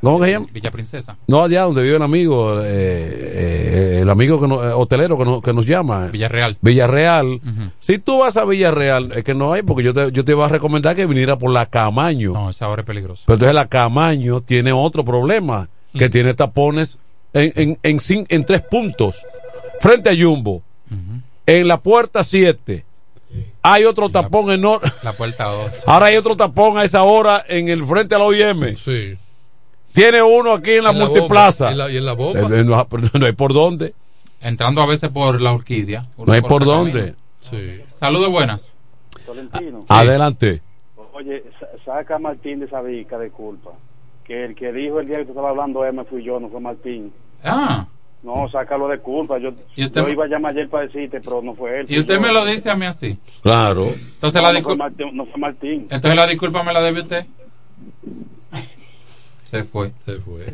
¿Cómo se llama? Villa Princesa. No, allá donde vive el amigo, eh, eh, el amigo que no- hotelero que, no- que nos llama. Villarreal. Villarreal. Si tú vas a Villarreal, es que no hay, porque yo te, yo te iba a recomendar que viniera por la Camaño. No, esa hora es peligroso. Pero entonces la Camaño tiene otro problema, que tiene tapones en, en, en, en tres puntos. Frente a Jumbo, en la puerta 7, hay otro tapón enorme. La puerta 2. Ahora hay otro tapón a esa hora en el frente a la OIM. Sí. Tiene uno aquí en la En la multiplaza. bomba, y en la- y en la bomba. Eh, eh, No, hay por dónde. Entrando a veces por la orquídea. No hay por dónde. camino. Saludos buenas. Tolentino. Adelante. Oye, sa- saca a Martín de Sabica de culpa. Que el que dijo el día que tú estabas hablando me fui yo, no fue Martín. Ah, No, sácalo de culpa. Yo, ¿Y usted yo me- iba a llamar ayer para decirte, pero no fue él. y usted yo. me lo dice a mí así. Claro. Entonces No, la disculpa. Martín, no fue Martín. Entonces la disculpa me la debe usted. Se fue. Se fue.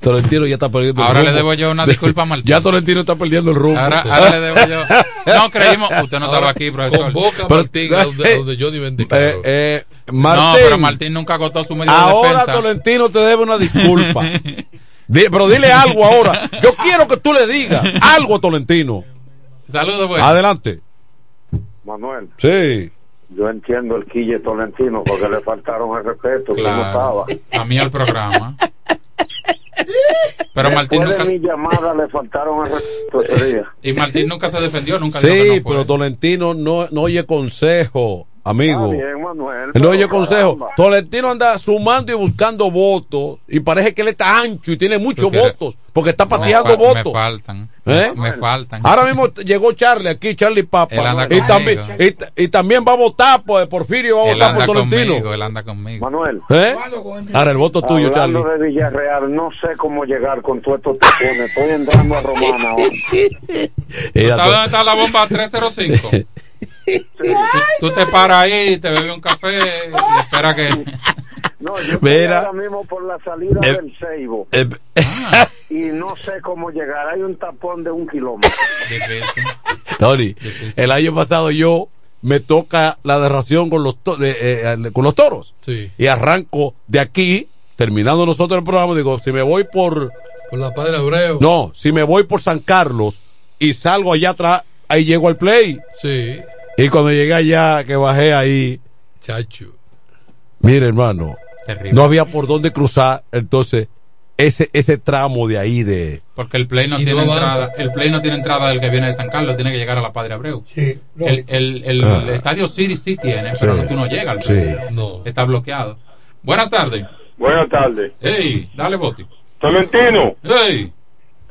Tolentino ya está perdiendo el Ahora le rumbo. debo yo una disculpa a Martín. Ya Tolentino está perdiendo el rumbo. Ahora, ahora le debo yo. No creímos. Usted no estaba aquí, profesor. Convoca a Pero- Martín a donde, a donde Johnny Eh, eh, No, Martín, pero Martín nunca agotó su medio de ahora defensa. Tolentino te debe una disculpa. Pero dile algo ahora. Yo quiero que tú le digas algo a Tolentino. Saludos, pues. Adelante. Manuel, Sí. yo entiendo el quille tolentino porque le faltaron el respeto que no Claro. estaba. A mí al programa. Pero Después Martín nunca, de mi llamada le faltaron el respeto ese día. y Martín nunca se defendió, nunca dijo que Sí, no pero Tolentino no, no oye consejo, amigo. Está bien, Manuel. No oye consejo. caramba. Tolentino anda sumando y buscando votos y parece que él está ancho y tiene muchos votos porque está pateando votos. Me faltan. ¿Eh? Me faltan. Ahora mismo llegó Charlie aquí, Charlie Papa. Él anda Y también, y, también va a votar, pues Porfirio va a Él votar por anda Tolentino. conmigo, él anda conmigo. Manuel, ¿Eh? Ahora el voto tuyo, Charlie. hablando de Villarreal, no sé cómo llegar con todos estos tapones. Estoy entrando a Romana ahora. ¿Tú sabes dónde está la bomba 305? tú, tú te paras ahí, te bebes un café y espera que... No, yo Mira. ahora mismo por la salida Eh, del Ceibo Eh, y no sé cómo llegar. Hay un tapón de un kilómetro. Tony, el año pasado yo me toca la derración con los, to- de, eh, con los toros. Sí. Y arranco de aquí, terminando nosotros el programa, digo, si me voy por... Por la Padre Abreu. No, si me voy por San Carlos y salgo allá atrás, ahí llego al play. Sí. Y cuando llegué allá, que bajé ahí, Chacho. mire hermano, Terrible. no había por dónde cruzar, entonces ese ese tramo de ahí de... Porque el play no Y tiene no entrada. El play no tiene entrada del que viene de San Carlos, tiene que llegar a la Padre Abreu. el, el, el Ah. estadio City sí tiene, pero Sí. no, tú no llegas al Sí. play. Está bloqueado. Buenas tardes. Buenas tardes. Ey, dale boti. Tolentino. Ey.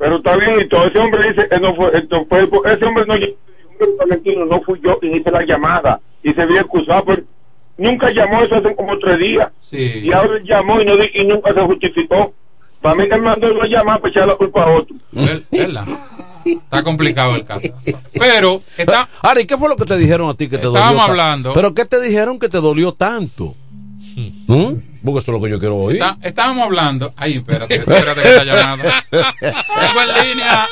Pero está bien y todo. Ese hombre dice que no fue. esto fue ese hombre no. Tolentino no fui yo y hice la llamada. Y se había excusado. Pero nunca llamó eso hace como tres días. Sí. Y ahora llamó y, no, di- y nunca se justificó. Para mí que me mandó a llamar para echar la culpa a otro. Ver- ¿Verdad? Está complicado el caso. Pero está. ¿y qué fue lo que te dijeron a ti que te dolió? Estábamos hablando. ¿Pero qué te dijeron que te dolió tanto? ¿Mm? Porque eso es lo que yo quiero oír. Está- estábamos hablando. Ay, espérate, espérate que está llamando. Tengo en línea,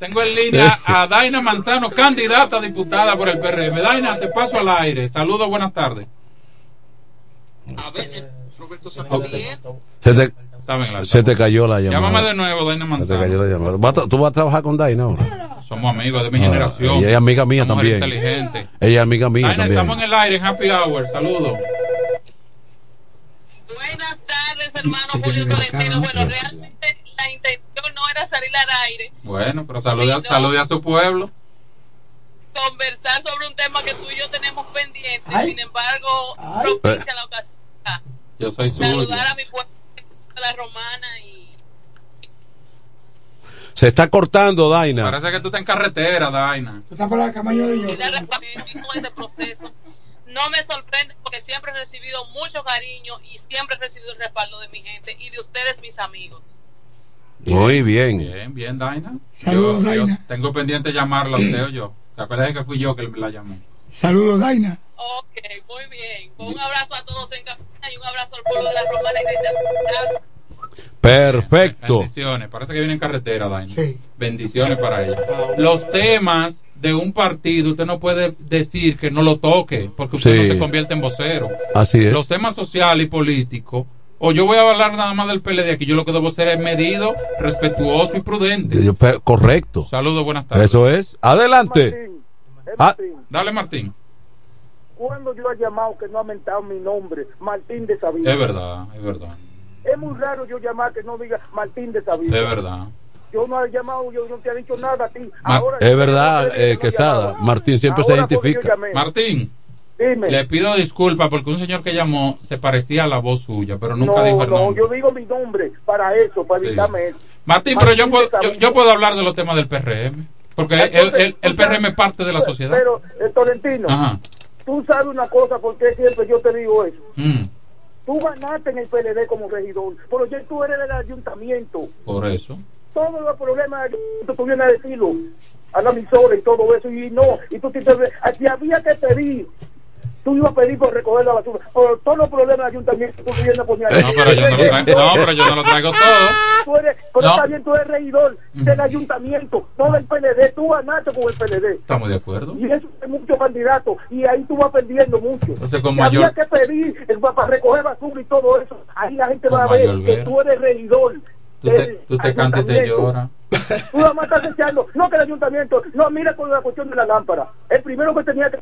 tengo en línea a Daina Manzano, candidata a diputada por el PRM. Daina, te paso al aire. Saludos, buenas tardes. Ok. Se te, Estaba en el se te cayó la llamada. Llámame de nuevo, Daina Se te Manzano. cayó la llamada. ¿Vas a- ¿Tú vas a trabajar con Daina ahora? Somos amigos de mi Ah, generación. ella es amiga mía Una también. inteligente. Ella es amiga mía Daina, también. estamos en el aire en Happy Hour. Saludos. Buenas tardes, hermano Julio Tolentino. Bueno, realmente la intención no era salir al aire, Bueno, pero salude, a- salude a su pueblo. conversar sobre un tema que tú y yo tenemos pendiente. Sin embargo, propicia la ocasión. Yo soy suyo. Saludar a mi pueblo, a la romana y Se está cortando, Daina. Parece que tú estás en carretera, Daina. y darle rapidísimo ese proceso. No me sorprende porque siempre he recibido mucho cariño y siempre he recibido el respaldo de mi gente y de ustedes, mis amigos. Muy bien. Bien, bien, Daina. Saludos, Yo- yo Daina. tengo pendiente llamarla a usted o yo. ¿Te acuerdas que fui yo que la llamé? Saludos, Daina. Ok, muy bien. Un abrazo a todos en cabina y un abrazo al pueblo de la romana Perfecto. Bendiciones. Parece que viene en carretera, Daina. Bendiciones para ella. Los temas de un partido, usted no puede decir que no lo toque, porque usted Sí. no se convierte en vocero. Así es. Los temas sociales y políticos, o yo voy a hablar nada más del PLD, aquí yo lo que debo ser es medido, respetuoso y prudente. Yo- Correcto. Saludos, buenas tardes. Eso es. Adelante. Ah, Dale, Martín. Cuando yo he llamado que no ha mentado mi nombre, Martín de Sabina. Es verdad, es verdad. Es muy raro yo llamar que no diga Martín de Sabina. Es verdad. Yo no he llamado, yo no te he dicho nada a ti. Ma- Ahora, es verdad, eh, no Quesada. Martín siempre se Ahora identifica. Martín, Dime. le pido disculpas porque un señor que llamó se parecía a la voz suya, pero nunca no, dijo el no, nombre. yo digo mi nombre para eso, para Sí. evitarme eso. Martín, pero yo puedo, yo, puedo hablar de los temas del PRM, porque el, Entonces, el- el PRM es parte de la sociedad. Pero, eh, Tolentino, Ajá. tú sabes una cosa, porque siempre yo te digo eso. Mm, Tú ganaste en el PLD como regidor, pero ya tú eres del ayuntamiento. por eso. Todos los problemas ayuntamiento tú vienes a decirlo a la emisora y todo eso, y no, y tú te, si había que pedir, tú ibas a pedir por recoger la basura, por todos los problemas del ayuntamiento tú vienes a poner. No, pero yo no lo traigo, no, pero yo no lo traigo todo. Tú eres, pero No. bien, tú eres regidor del ayuntamiento, no del PLD, tú ganaste con el PLD. Estamos de acuerdo. Y eso es muchos candidatos, y ahí tú vas perdiendo mucho. Entonces, con Si había mayor- que pedir eh, pa- para recoger basura y todo eso, ahí la gente Con va a ver mayor que tú eres regidor. Tú te, tú te cantas y te lloras. Tú nada más estás echando, no que el ayuntamiento, no, mira con la cuestión de la lámpara. El primero que tenía que.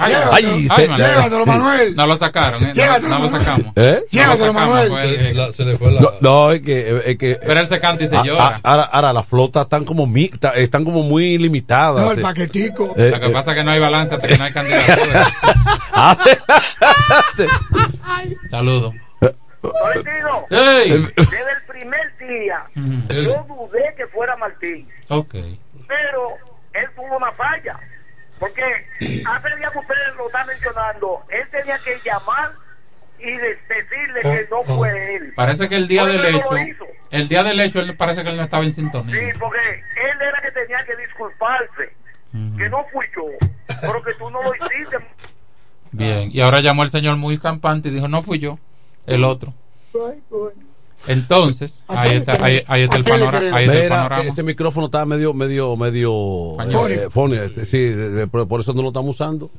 Ay, ay, ay, se- Manuel. Llévatelo, Manuel. No lo sacaron, ¿eh? No, Llévatelo, no lo sacamos. ¿Eh? Llévatelo, Manuel. Se, la- se le fue la. No, no, es que, es que Pero él se canta y se a- llora. a- ahora, ahora las flotas están como mi- están como muy limitadas. No, el Eh, paquetico. eh, Lo que eh, pasa es que no hay balance hasta que no hay desde el primer día, yo dudé que fuera Martín, Ok. pero él tuvo una falla. Porque hace día que ustedes lo están mencionando, él tenía que llamar y de- decirle que no fue él. Parece que el día del no hecho, el día del hecho, él parece que él no estaba en sintonía. Sí, porque él era que tenía que disculparse, que no fui yo, pero que tú no lo hiciste. Bien. Y ahora llamó el señor muy campante y dijo, no fui yo, el otro. Entonces, ahí está, ahí, ahí está el panorama. Ahí está el Mira, panorama. ese micrófono está medio, medio, medio. Eh, fone, este, sí, de- de- por, por eso no lo estamos usando.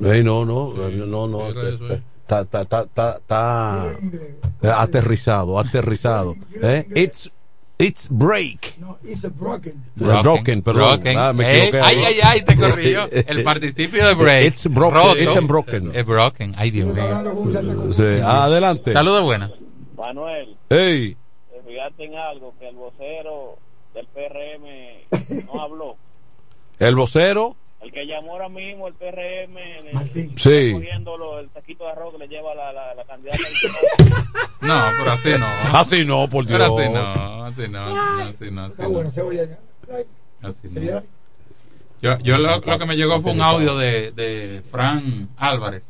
Ey, no, no, no, no. este, Está, está, está, está, está, eh, aterrizado, aterrizado. ¿Eh? It's, it's break. No, it's a broken. Eh, Broken, perdón. Broken. Ah, me Eh, ay, ay, ay, te corrigió. El participio de break. It's broken. Roto. It's broken. Es broken. Ay, Dios mío. Sí, adelante. Saludos buenas. Manuel, Ey, te fijaste en algo que el vocero del PRM no habló. el vocero. Que llamó ahora mismo el PRM, el- Sí. cogiendo lo- el taquito de arroz que le lleva la, la, la candidata. No, pero así no. Así no, por Dios. Pero así no, así no, así no, así no. bueno. Así no. Yo, yo lo, lo que me llegó fue un audio de, de Fran Álvarez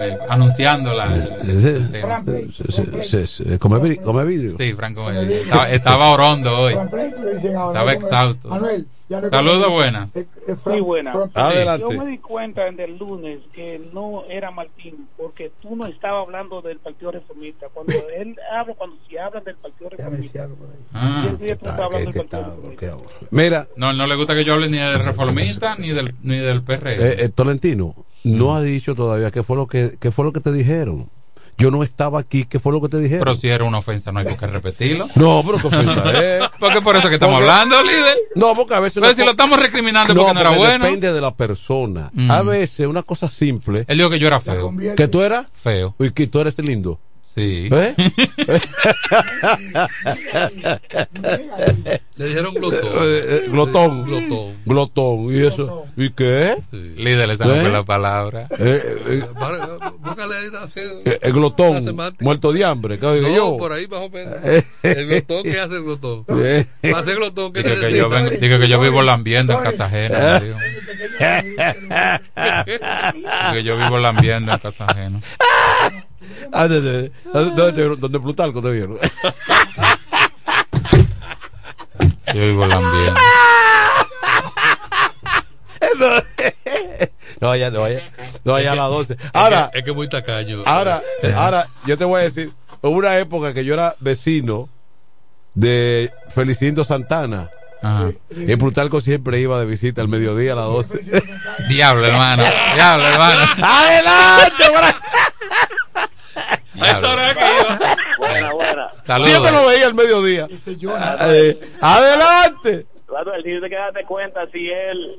eh, anunciando la, el, tema. Sí, sí, sí, Come vidrio. Come vidrio. Sí, Fran come vidrio. Estaba, estaba orondo hoy. Estaba exhausto. Manuel, Saludos buenas. Muy buena. Adelante. Yo me di cuenta del lunes que no era Martín, porque tú no estabas hablando del Partido Reformista. Cuando él habla, cuando se habla del Partido Reformista, Ah. siempre tú estás hablando del Partido Reformista. Mira, No, no le gusta que yo hable ni del reformista ni del, ni del PRM. eh, eh, Tolentino, no ha dicho todavía qué fue lo que, qué fue lo que te dijeron. Yo no estaba aquí, ¿qué fue lo que te dijeron? Pero si era una ofensa, no hay por qué repetirlo. No, pero qué ofensa es. Porque por eso que estamos Porque- hablando, líder. No, porque a veces. Pero si lo estamos recriminando porque no era porque bueno. Depende de la persona. Mm. A veces una cosa simple. Él dijo que yo era feo. ¿Que tú eras? Feo. Y que tú eres lindo. Sí. ¿Eh? Le dijeron glotón. Eh, eh, glotón. Glotón. Glotón. ¿Y eso? ¿Y qué? Líder, le salió ¿Eh? la palabra. Eh, eh, eh, el la glotón. Muerto de hambre. ¿qué digo No, yo? por ahí más o menos. Eh. El glotón, ¿qué hace el glotón? Eh. Para hacer glotón, ¿qué Digo que, yo vengo- digo que yo vivo lambiendo en casa ajena. me dijo. Digo que yo vivo lambiendo en casa ajena. Ah, de- de- ¿Dónde, te- dónde Plutarco te vieron? Yo vivo lambiendo. No, vaya, no vaya. No vaya a las 12. Ahora, Es que es muy tacaño. ahora, ahora, yo te voy a decir, hubo una época que yo era vecino de Felicindo Santana. Ajá. Y Plutarco siempre iba de visita al mediodía a las 12. Diablo, hermano. Diablo, hermano. ¡Adelante! A esta hora que iba. Buena, buena. Siempre lo veía al mediodía. Eh, adelante. Manuel, si te quedaste cuenta si él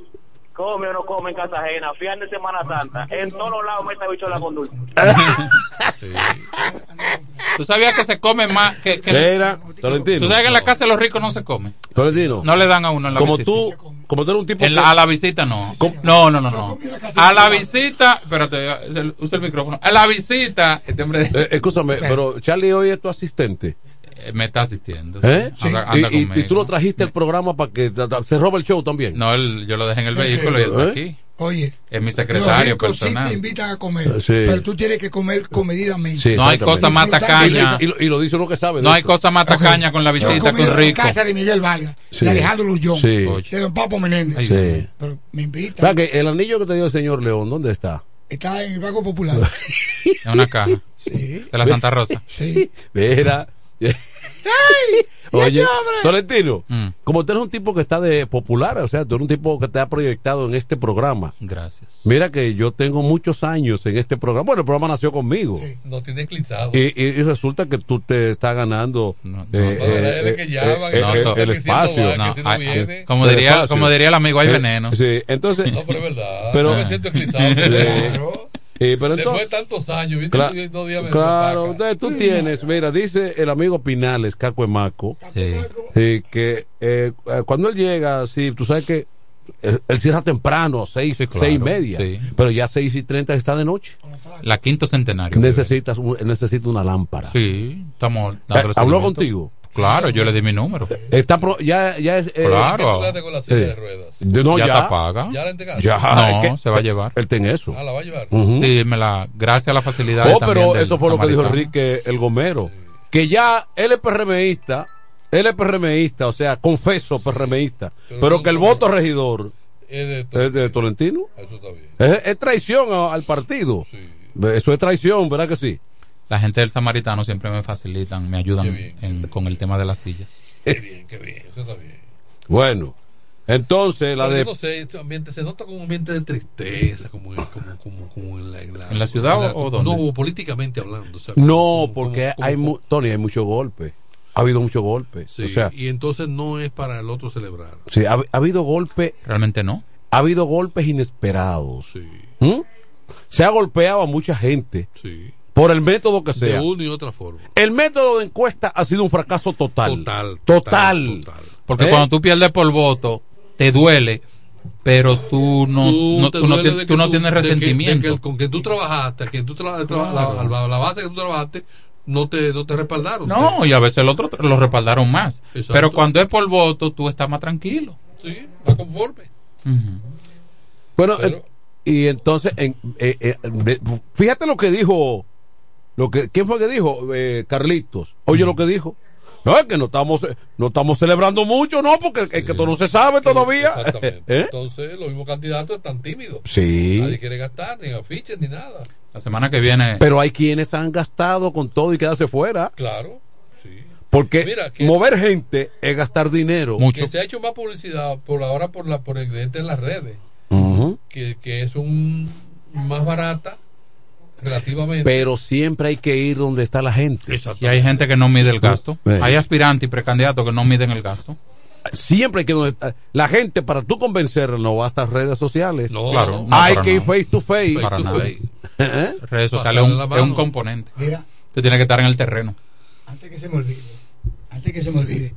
come o no come en casa ajena, fiel de Semana Santa, en todos lados me está bicho la con dulce. ¿Tú sabías que se come más? Que, que- Mira, Tolentino. ¿Tú sabes que en la casa de los ricos no se come? Tolentino. No le dan a uno en la Como visita. tú, como tú eres un tipo. En la- a la visita no. No, no, no, no. A la visita, espérate, usa el micrófono. A la visita, este hombre Eh, escúchame, pero Charlie hoy es tu asistente. eh, me está asistiendo. ¿Eh? Anda, Y- anda y, y tú lo trajiste al programa para que se robe el show también. No, él- yo lo dejé en el vehículo y está ¿Eh? aquí. Oye, Es mi los secretario ricos sí te personal. invitan a comer, Sí. pero tú tienes que comer comedidamente. Sí, No hay cosa más tacaña. Y, lo- y lo dice uno que sabe. No hay eso. cosa más tacaña con la visita comido un en rico. casa de Miguel Vargas, Sí. de Alejandro Lullón, Sí. de Don Papo Menéndez. Sí. Pero me O invitan. sea, que el anillo que te dio el señor León, ¿dónde está? Está en el Banco Popular. En una caja. De la Santa Rosa. Sí. Mira. Oye, Tolentino, Mm. como tú eres un tipo que está de popular, o sea, tú eres un tipo que te ha proyectado en este programa. Gracias. Mira que yo tengo muchos años en este programa. Bueno, el programa nació conmigo. No tiene eclipsado. Y, y- y resulta que tú te estás ganando eh, eh, eh, eh, no, eh, el no espacio. No, no hay- viene. como diría, como diría el amigo, hay Eh, veneno. Sí, entonces. No, pero es verdad. Pero- yo me siento eclipsado. Sí. Eh, pero Después entonces- de tantos años, ¿viste? Dos días me claro, entonces tú tienes, mira, dice el amigo Pinales, Caco Emaco, Sí. sí, que eh, eh, cuando él llega, sí, tú sabes que él, él cierra temprano, seis, claro, seis y media, sí. pero ya seis y treinta está de noche. La quinto centenario. Necesitas, un- necesita una lámpara. Sí, estamos Eh, ¿Habló contigo? Claro, yo le di mi número. Está pro- ya, ya es. eh, Claro. ¿Qué tú con la silla Sí. de ruedas? de- no, ya, ya, está paga. ¿Ya la entregaste? Ya, No, es que- se va a llevar. Él tiene eso. Ah, la va a llevar. Sí, me la, gracias a la facilidad. Oh, pero eso fue lo que dijo. Enrique el Gomero. Que ya él es PRMista, él es PRMista, o sea, confeso PRMista, Pero pero no- que el voto regidor Es de todo. es de Tolentino. Eso está bien. Es, es traición a- al partido. Eso es traición, ¿verdad que sí? La gente del Samaritano siempre me facilitan, me ayudan bien, en- con el tema de las sillas. Qué bien, qué bien, eso está bien. Bueno, entonces la Pero de... no sé, este ambiente, se nota como un ambiente de tristeza, como, en- como, como, como en, la, en, la, ¿En la ciudad o- o dónde? No, políticamente hablando. o sea, No, como- porque como- hay, como- mu- Tony, hay mucho golpe. Ha habido mucho golpe. Sí, o sea, y entonces no es para el otro celebrar. sí, ha, ha habido golpe. Realmente no. Ha habido golpes inesperados. Sí, ¿Mm? Se ha golpeado a mucha gente sí. Por el método que De sea. una y otra forma. El método de encuesta ha sido un fracaso total. Total. Total. total. Porque ¿Eh? cuando tú pierdes por voto, te duele, pero tú no, Tú no, tú no, de tú que no tienes de que- de que resentimiento. el- con que tú trabajaste, a quien tú tra- tra- Claro. la, la- la base que tú trabajaste, no te, no te respaldaron. No, y a veces el otro lo respaldaron más. Exacto. Pero cuando es por voto, tú estás más tranquilo. Sí, está conforme. Bueno, Pero- eh, y entonces, en- eh, eh, de- fíjate lo que dijo, lo que, ¿quién fue que dijo? Eh, Carlitos. Oye lo que dijo. No, es que no estamos, no estamos celebrando mucho, no, porque es que esto no se sabe todavía. Exactamente. ¿Eh? Entonces, los mismos candidatos están tímidos. Sí. Nadie quiere gastar, ni afiches, ni nada. La semana que viene. Pero hay quienes han gastado con todo y quedarse fuera. Claro, sí. Porque Mira, que- mover gente es gastar dinero. Que se ha hecho más publicidad por ahora por la por el cliente en las redes, Ujú. que, que es un más barata relativamente. Pero siempre hay que ir donde está la gente. Y hay gente que no mide el gasto. Eh. Hay aspirantes y precandidatos que no miden el gasto. Siempre hay que donde está- la gente para tú convencerla no basta redes sociales. No, Claro, no, hay que ir face to face. Face Para to face. ¿Eh? Redes sociales es un, es un componente. Mira. Usted tiene que estar en el terreno. Antes que se me olvide, antes que se me olvide,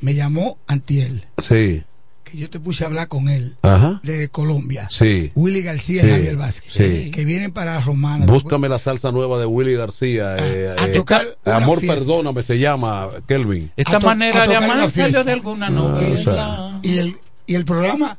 me llamó Antiel, Sí. Que yo te puse a hablar con él, Ajá. de Colombia. Sí. Willy García Sí, y Javier Vázquez, sí. que vienen para Romana. Búscame la salsa nueva de Willy García. eh, a eh, tocar Amor, fiesta. perdóname, se llama Kelvin. Esta manera de amar salió de alguna Ah, novela. Y el, y el programa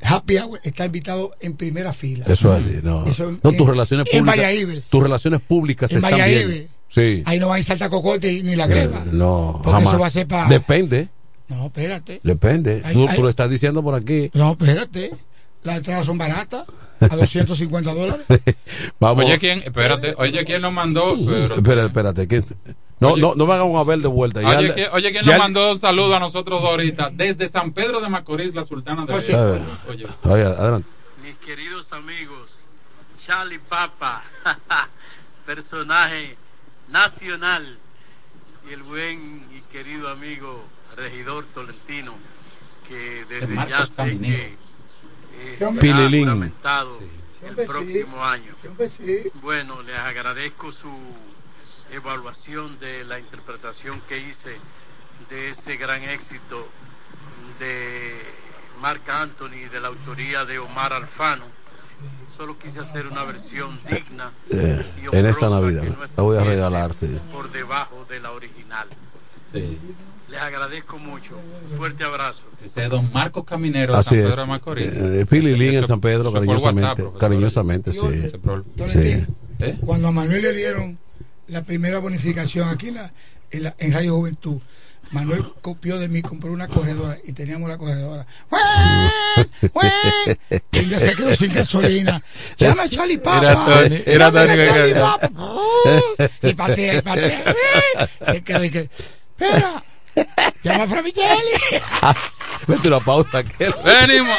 Happy Hour está invitado en primera fila. Eso es así, no. Eso en- no, tus en- relaciones en públicas. Valladolid. Tus relaciones públicas En están Valladolid. bien. Sí. Ahí no va a ir salta cocote ni la greba. Eh, No, Porque jamás. eso va a ser pa- Depende, No, espérate. depende. Tú, tú lo estás diciendo por aquí. No, espérate. Las entradas son baratas, a 250 dólares. Vamos. Oye, ¿quién? Espérate. Oye, ¿quién nos mandó? Pero- Espera, espérate. ¿quién? No, no, no me hagan un Abel de vuelta. Ya Oye, le- ¿quién, oye, ¿quién ya nos le- mandó un saludo a nosotros dos ahorita? Desde San Pedro de Macorís, la Sultana de A Vega. ver. Oye. Oye, adelante. mis queridos amigos, Charlie Papa, personaje nacional, y el buen y querido amigo regidor Tolentino, que desde ya sé Caminero. que eh, Sí, hombre. será Pililín. juramentado Siempre el sí. próximo año. Sí. Bueno, les agradezco su evaluación de la interpretación que hice de ese gran éxito de Marc Anthony de la autoría de Omar Alfano. Solo quise hacer una versión digna Eh, y en esta Navidad. La voy a regalar, sí. por debajo de la original. Les agradezco mucho. Fuerte abrazo. Ese es don Marcos Caminero de Así San es. Pedro de Macorís. Eh, Pililín en San Pedro, cariñosamente. WhatsApp, cariñosamente, sí. Sí. Cuando a Manuel le dieron la primera bonificación aquí en, la, en, la- en Radio Juventud, Manuel copió de mí, compró una corredora y teníamos la corredora. Y día se quedó sin gasolina. Llama a Charlie Papa. Era Tony, era Tony que- Charlie Papa. Y patea, y patea. Se quedó y que. Espera. Llama a. Vete una pausa, que Venimos.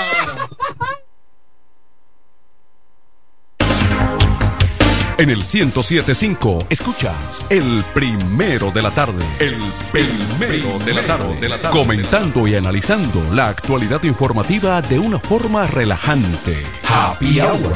En el 1075 escuchas el primero de la tarde. El primero de la tarde. Comentando y analizando la actualidad informativa de una forma relajante. Happy Hour.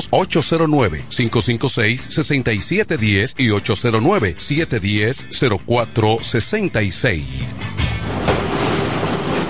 809-556-6710 y 809-710-0466.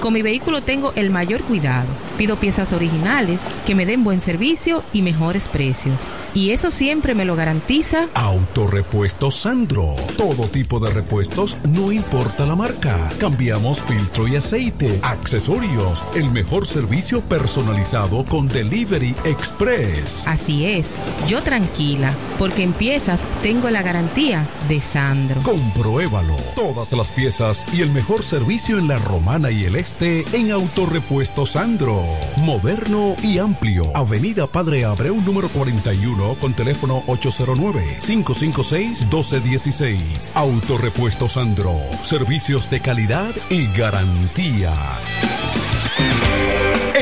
Con mi vehículo tengo el mayor cuidado, pido piezas originales, que me den buen servicio y mejores precios. Y eso siempre me lo garantiza Autorepuesto Sandro. Todo tipo de repuestos, no importa la marca. Cambiamos filtro y aceite, accesorios, el mejor servicio personalizado con Delivery Express. Así es, yo tranquila, porque en piezas tengo la garantía de Sandro. Compruébalo. Todas las piezas y el mejor servicio en la Romana y el Este en Autorepuesto Sandro. Moderno y amplio. Avenida Padre Abreu número 41 con teléfono 809-556-1216. Autorepuesto Sandro. Servicios de calidad y garantía.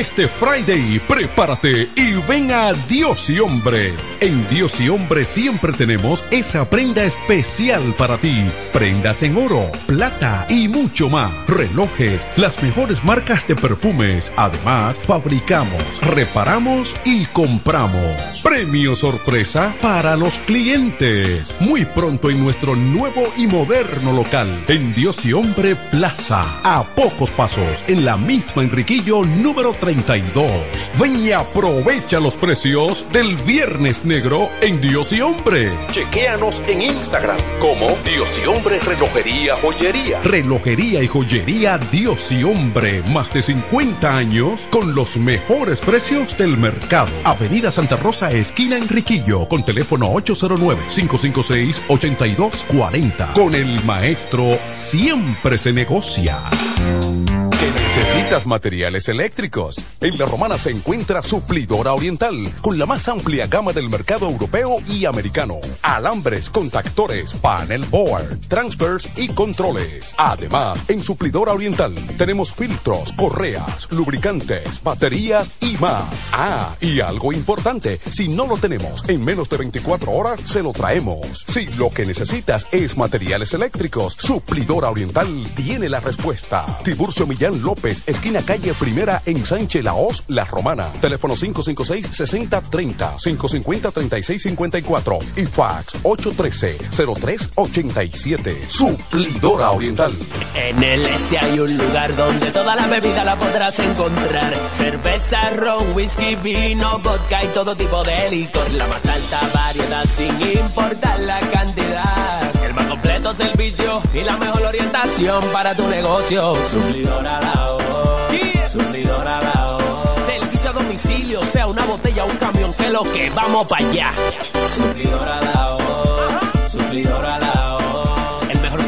Este Friday, prepárate y ven a Dios y Hombre. En Dios y Hombre siempre tenemos esa prenda especial para ti. Prendas en oro, plata y mucho más. Relojes, las mejores marcas de perfumes. Además, fabricamos, reparamos y compramos. Premio sorpresa para los clientes. Muy pronto en nuestro nuevo y moderno local. En Dios y Hombre Plaza. A pocos pasos. En la misma Enriquillo número 32. Ven y aprovecha los precios del Viernes Negro en Dios y Hombre. Chequéanos en Instagram como Dios y Hombre Relojería Joyería. Relojería y joyería Dios y Hombre. Más de 50 años con los mejores precios del mercado. Avenida Santa Rosa, esquina Enriquillo, con teléfono 809-556-8240. Con el maestro siempre se negocia. ¿Necesitas materiales eléctricos? En La Romana se encuentra Suplidora Oriental, con la más amplia gama del mercado europeo y americano. Alambres, contactores, panel board, transfers y controles. Además, en Suplidora Oriental tenemos filtros, correas, lubricantes, baterías y más. Ah, y algo importante, si no lo tenemos en menos de 24 horas, se lo traemos. Si lo que necesitas es materiales eléctricos, Suplidora Oriental tiene la respuesta. Tiburcio Millán López, esquina calle Primera en Sánchez Laos, La Romana. Teléfono 556-6030, 550-3654 y fax 813-0387. Suplidora Oriental. En el este hay un lugar donde toda la bebida la podrás encontrar. Cerveza, ron, whisky, vino, vodka y todo tipo de licor. La más alta variedad sin importar la cantidad. El más completo servicio y la mejor orientación para tu negocio. Suplidora la Suplidora la Servicio a domicilio, sea una botella o un camión, que lo que vamos para allá. Suplidora la Suplidora la El mejor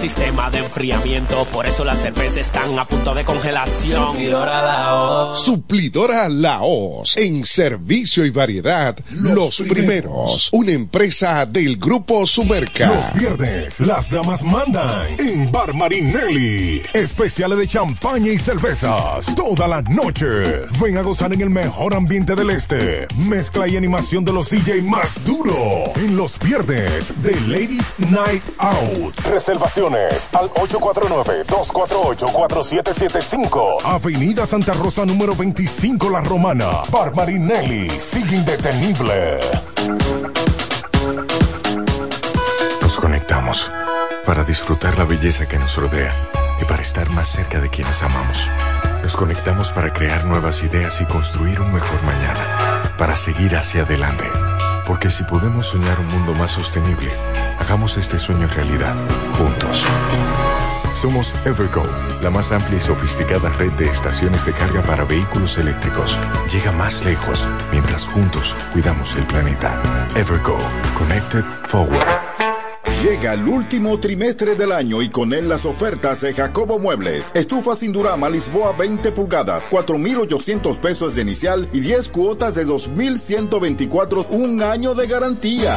sistema de enfriamiento, por eso las cervezas están a punto de congelación. Suplidora la Suplidora Laos. En servicio y variedad, los, primeros. Una empresa del Grupo Sumerca. Los viernes, las damas mandan en Bar Marinelli. Especiales de champaña y cervezas. Toda la noche. Ven a gozar en el mejor ambiente del este. Mezcla y animación de los DJ más duro. En los viernes de Ladies Night Out. Al 849-248-4775. Avenida Santa Rosa número 25 La Romana. Bar Marinelli. Sigue indetenible. Nos conectamos para disfrutar la belleza que nos rodea y para estar más cerca de quienes amamos. Nos conectamos para crear nuevas ideas y construir un mejor mañana, para seguir hacia adelante. Porque si podemos soñar un mundo más sostenible, hagamos este sueño realidad, juntos. Somos Evergo, la más amplia y sofisticada red de estaciones de carga para vehículos eléctricos. Llega más lejos mientras juntos cuidamos el planeta. Evergo, Connected Forward. Llega el último trimestre del año y con él las ofertas de Jacobo Muebles. Estufa sin Durama Lisboa 20 pulgadas, 4,800 pesos de inicial y 10 cuotas de 2,124, un año de garantía.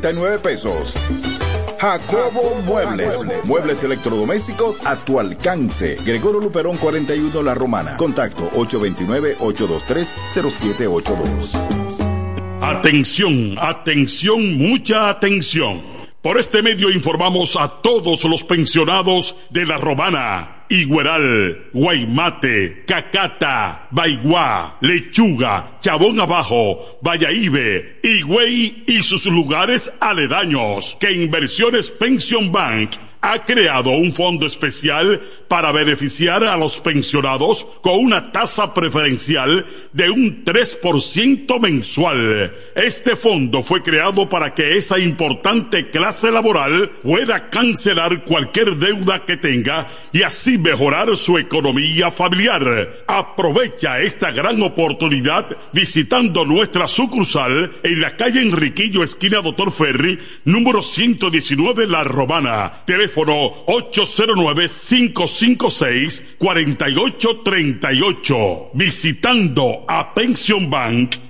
12,339 pesos. Jacobo Muebles. Muebles electrodomésticos a tu alcance. Gregorio Luperón 41 La Romana. Contacto 829-823-0782. Atención, atención, mucha atención. Por este medio informamos a todos los pensionados de La Romana, Igueral, Guaymate, Cacata, Baigua, Lechuga, Chabón Abajo, Vallaíbe, Higüey y sus lugares aledaños que Inversiones Pension Bank ha creado un fondo especial para beneficiar a los pensionados con una tasa preferencial de un 3% mensual. Este fondo fue creado para que esa importante clase laboral pueda cancelar cualquier deuda que tenga y así mejorar su economía familiar. Aprovecha esta gran oportunidad visitando nuestra sucursal en la calle Enriquillo, esquina Doctor Ferry, número 119 La Romana. Teléfono 809-556-4838. Visitando a Pension Bank,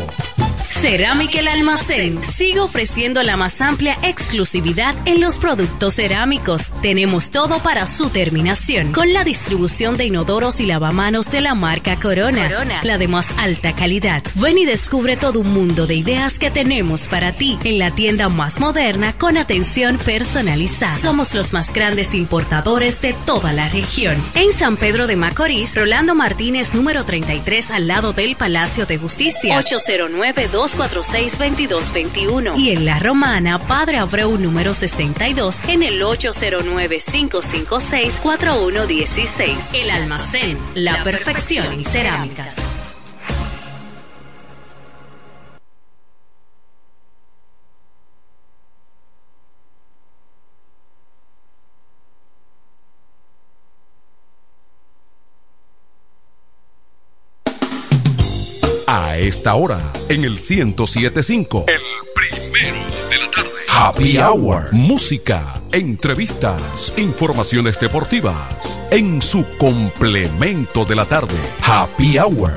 Show. Cerámica El Almacén sigue ofreciendo la más amplia exclusividad en los productos cerámicos. Tenemos todo para su terminación, con la distribución de inodoros y lavamanos de la marca Corona, Corona. la de más alta calidad. Ven y descubre todo un mundo de ideas que tenemos para ti en la tienda más moderna con atención personalizada. Somos los más grandes importadores de toda la región. En San Pedro de Macorís, Rolando Martínez número 33 al lado del Palacio de Justicia. 809-246-2221. Y en La Romana, Padre Abreu número 62 en el 809-556-4116. El almacén, la, perfección en cerámicas. Esta hora, en el 1075. El primero de la tarde. Happy Hour. Música, entrevistas, informaciones deportivas. En su complemento de la tarde. Happy Hour.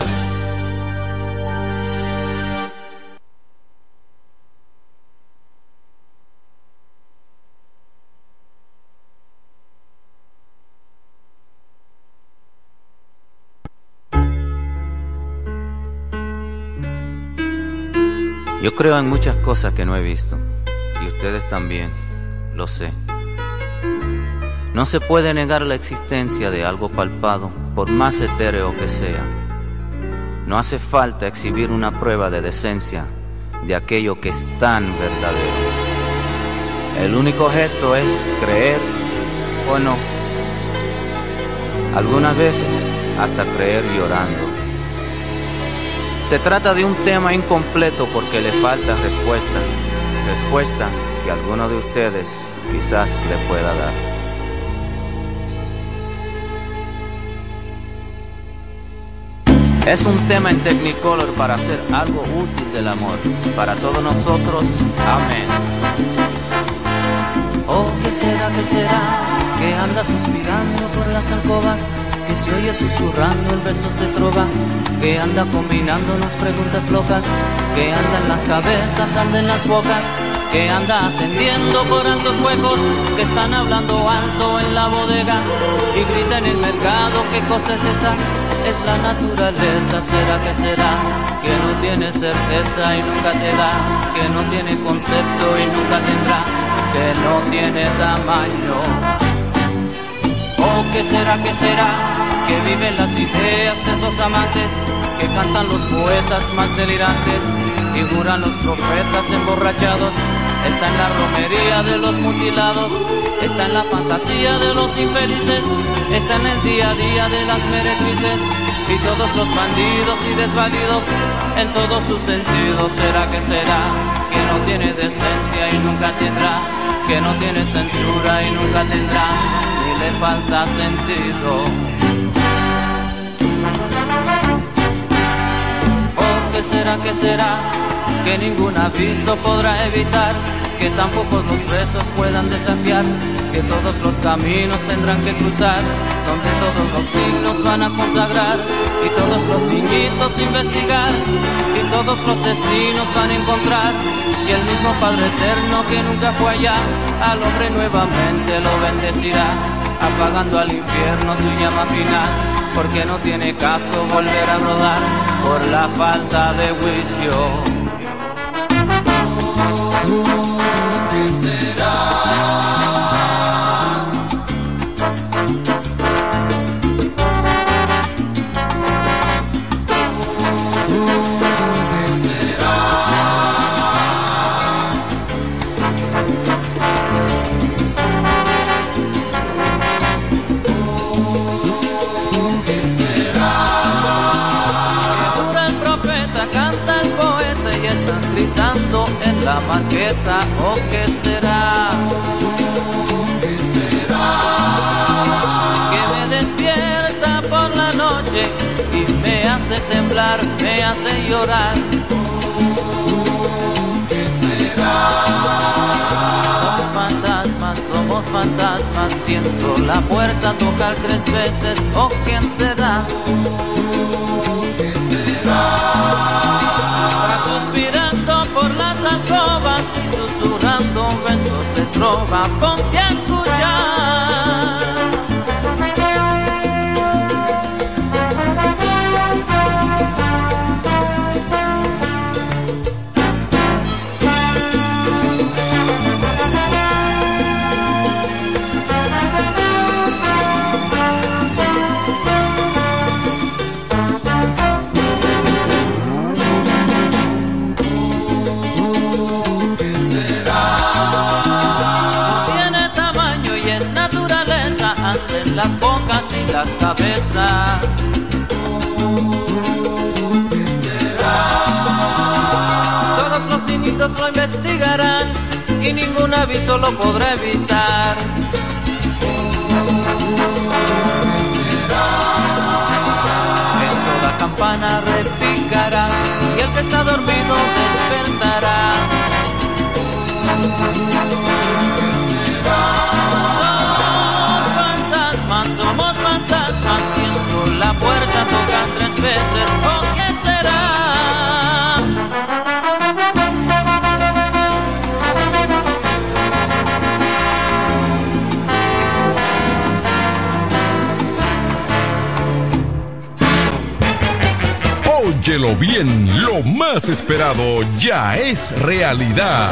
Yo creo en muchas cosas que no he visto, y ustedes también, lo sé. No se puede negar la existencia de algo palpado, por más etéreo que sea. No hace falta exhibir una prueba de decencia de aquello que es tan verdadero. El único gesto es creer o no. Algunas veces hasta creer llorando. Se trata de un tema incompleto porque le falta respuesta. Respuesta que alguno de ustedes quizás le pueda dar. Es un tema en Technicolor para hacer algo útil del amor. Para todos nosotros, amén. Oh, ¿qué será, qué será? Que anda suspirando por las alcobas, que se oye susurrando en versos de trova, que anda combinándonos preguntas locas, que anda en las cabezas, anda en las bocas, que anda ascendiendo por altos huecos, que están hablando alto en la bodega y grita en el mercado, ¿qué cosa es esa? Es la naturaleza, será que será, que no tiene certeza y nunca te da, que no tiene concepto y nunca tendrá que no tiene tamaño. ¿O qué será, qué será? Que viven las ideas de esos amantes que cantan los poetas más delirantes y juran los profetas emborrachados. Está en la romería de los mutilados, está en la fantasía de los infelices, está en el día a día de las meretrices y todos los bandidos y desvalidos en todos sus sentidos. ¿Será que será? Que no tiene decencia y nunca tendrá, que no tiene censura y nunca tendrá, le falta sentido. ¿O qué será, qué será? Que ningún aviso podrá evitar que tampoco los presos puedan desafiar, que todos los caminos tendrán que cruzar, donde todos los signos van a consagrar, y todos los niñitos investigar, y todos los destinos van a encontrar, y el mismo Padre Eterno que nunca fue allá, al hombre nuevamente lo bendecirá, apagando al infierno su llama final, porque no tiene caso volver a rodar por la falta de juicio. Hace temblar, me hace llorar. ¿Qué será? Somos fantasmas, somos fantasmas. Siento la puerta tocar tres veces. ¿O quién será? Va suspirando por las alcobas y susurrando besos de trova. Ponte y las cabezas. Todos los niñitos lo investigarán y ningún aviso lo podrá evitar. Toda campana repicará y el que está dormido. Óyelo bien, lo más esperado ya es realidad.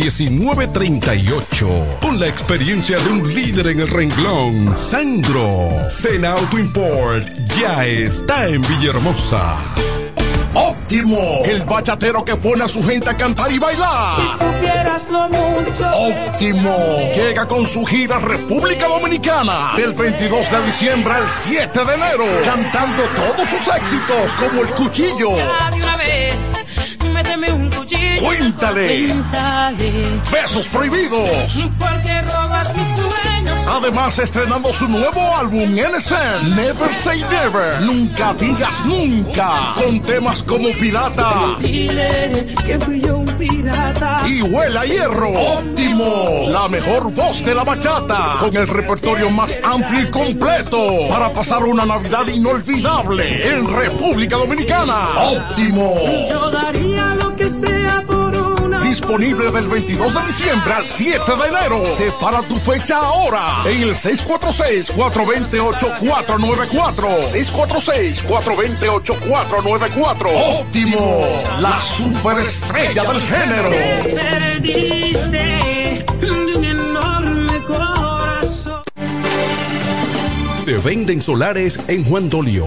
809-866-1938. Con la experiencia de un líder en el renglón, Sandro. Sena Auto Import ya está en Villahermosa. Óptimo, el bachatero que pone a su gente a cantar y bailar. supieras lo mucho Óptimo llega con su gira República Dominicana del 22 de diciembre al 7 de enero, cantando todos sus éxitos como El Cuchillo. Ya de una vez, méteme un cuchillo. Cuéntale. Besos prohibidos. Además, estrenando su nuevo álbum NSN, Never Say Never, Nunca Digas Nunca, con temas como Pirata, y huele a hierro. Óptimo, la mejor voz de la bachata, con el repertorio más amplio y completo para pasar una Navidad inolvidable en República Dominicana. Óptimo. Yo daría lo que sea por una. Disponible del 22 de diciembre al 7 de enero. Separa tu fecha ahora en el 646-428-494. 646-428-494. Óptimo, la superestrella del género. Perdiste de un enorme corazón. Se venden solares en Juan Dolio,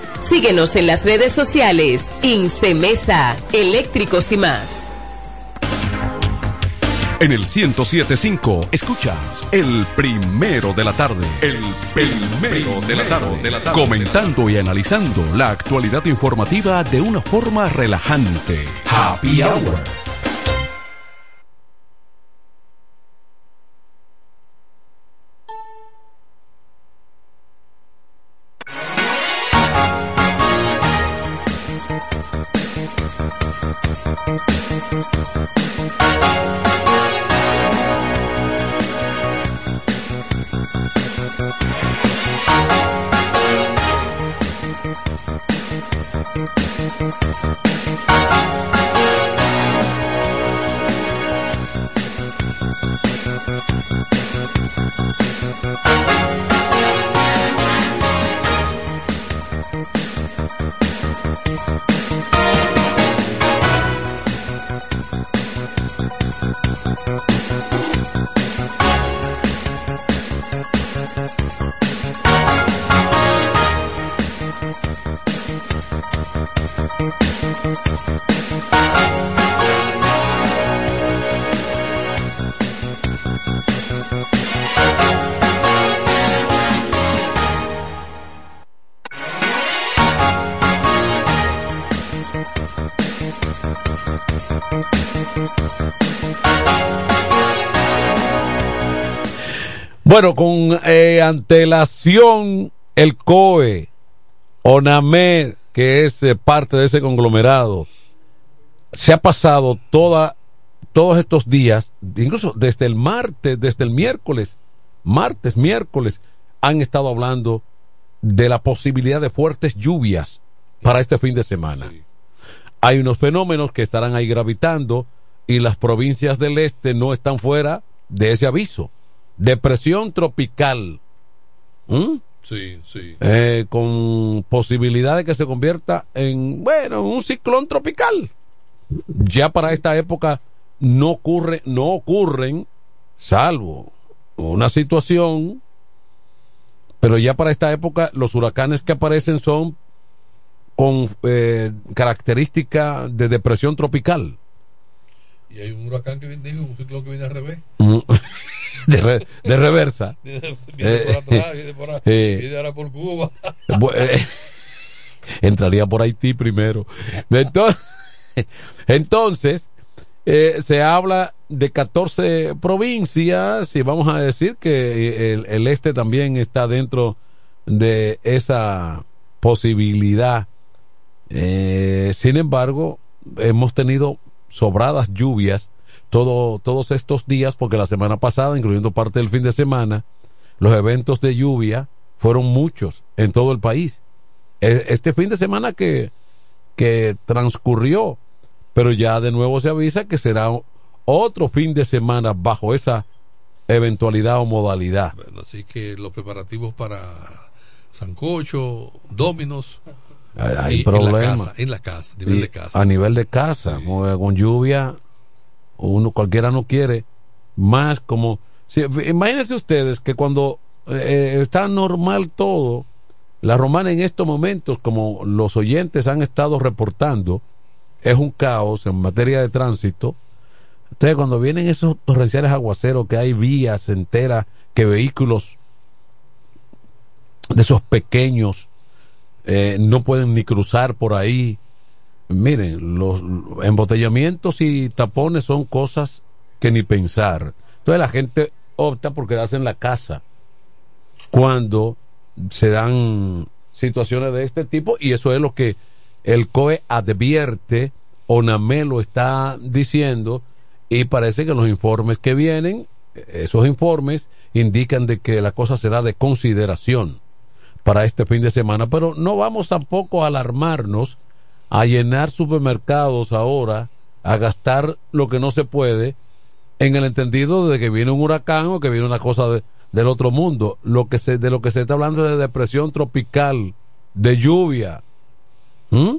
Síguenos en las redes sociales. Incemesa, eléctricos y más. En el 1075 escuchas el primero de la tarde. El primero de la tarde. Comentando y analizando la actualidad informativa de una forma relajante. Happy Hour. Bueno, con eh, antelación, el COE, ONAMED, que es eh, parte de ese conglomerado, se ha pasado toda, todos estos días, incluso desde el martes, desde el miércoles, martes, miércoles, han estado hablando de la posibilidad de fuertes lluvias para este fin de semana. Hay unos fenómenos que estarán ahí gravitando y las provincias del este no están fuera de ese aviso. Depresión tropical. ¿Mm? Sí, sí. Eh, con posibilidad de que se convierta en, bueno, un ciclón tropical. Ya para esta época no ocurre, no ocurren, salvo una situación, pero ya para esta época los huracanes que aparecen son con eh, característica de depresión tropical. Y hay un huracán que viene, un ciclón que viene al revés. de, re- de reversa. Viene, por atrás, viene por, ahí, Eh, viene ahora por Cuba. Bu- eh, entraría por Haití primero. Entonces, entonces eh, se habla de 14 provincias y vamos a decir que el, el este también está dentro de esa posibilidad. Eh, sin embargo, hemos tenido sobradas lluvias todo, todos estos días porque la semana pasada, incluyendo parte del fin de semana, los eventos de lluvia fueron muchos en todo el país. E- Este fin de semana que, que transcurrió, pero ya de nuevo se avisa que será otro fin de semana bajo esa eventualidad o modalidad. Bueno, así que los preparativos para Sancocho, Dominos. Hay, y- problemas. En la casa, en la casa, nivel Y de casa. A nivel de casa, con lluvia, uno cualquiera no quiere más como... si- imagínense ustedes que cuando eh, está normal todo, la romana en estos momentos, como los oyentes han estado reportando, es un caos en materia de tránsito. Entonces, cuando vienen esos torrenciales aguaceros, que hay vías enteras, que vehículos de esos pequeños eh, no pueden ni cruzar por ahí. Miren, los embotellamientos y tapones son cosas que ni pensar. Entonces la gente opta por quedarse en la casa cuando se dan situaciones de este tipo y eso es lo que el COE advierte, ONAME lo está diciendo y parece que los informes que vienen, esos informes indican de que la cosa será de consideración para este fin de semana, pero no vamos tampoco a alarmarnos a llenar supermercados ahora, a gastar lo que no se puede, en el entendido de que viene un huracán o que viene una cosa de- del otro mundo. Lo que se, de lo que se está hablando es de depresión tropical, de lluvia, ¿Mm?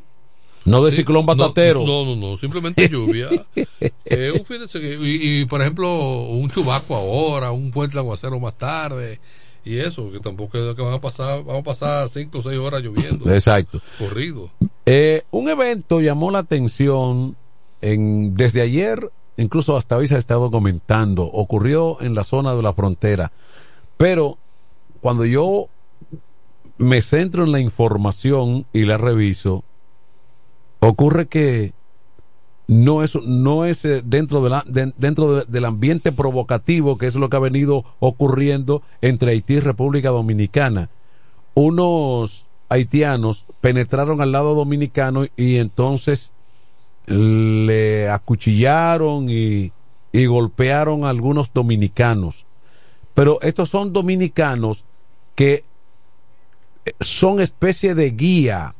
no de Sí, ciclón batatero. No, no, no, simplemente lluvia. Eh, un fin de se- y, y, por ejemplo, un chubaco ahora, un fuerte aguacero más tarde. Y eso, que tampoco es que van a pasar, vamos a pasar cinco o seis horas lloviendo. Exacto. Corrido. Eh, un evento llamó la atención en, desde ayer, incluso hasta hoy se ha estado comentando, ocurrió en la zona de la frontera, pero cuando yo me centro en la información y la reviso, ocurre que no es, no es eh, dentro, de la- de- dentro de- del ambiente provocativo que es lo que ha venido ocurriendo entre Haití y República Dominicana. Unos haitianos penetraron al lado dominicano y entonces le acuchillaron y, y golpearon a algunos dominicanos. Pero estos son dominicanos que eh, son especie de guía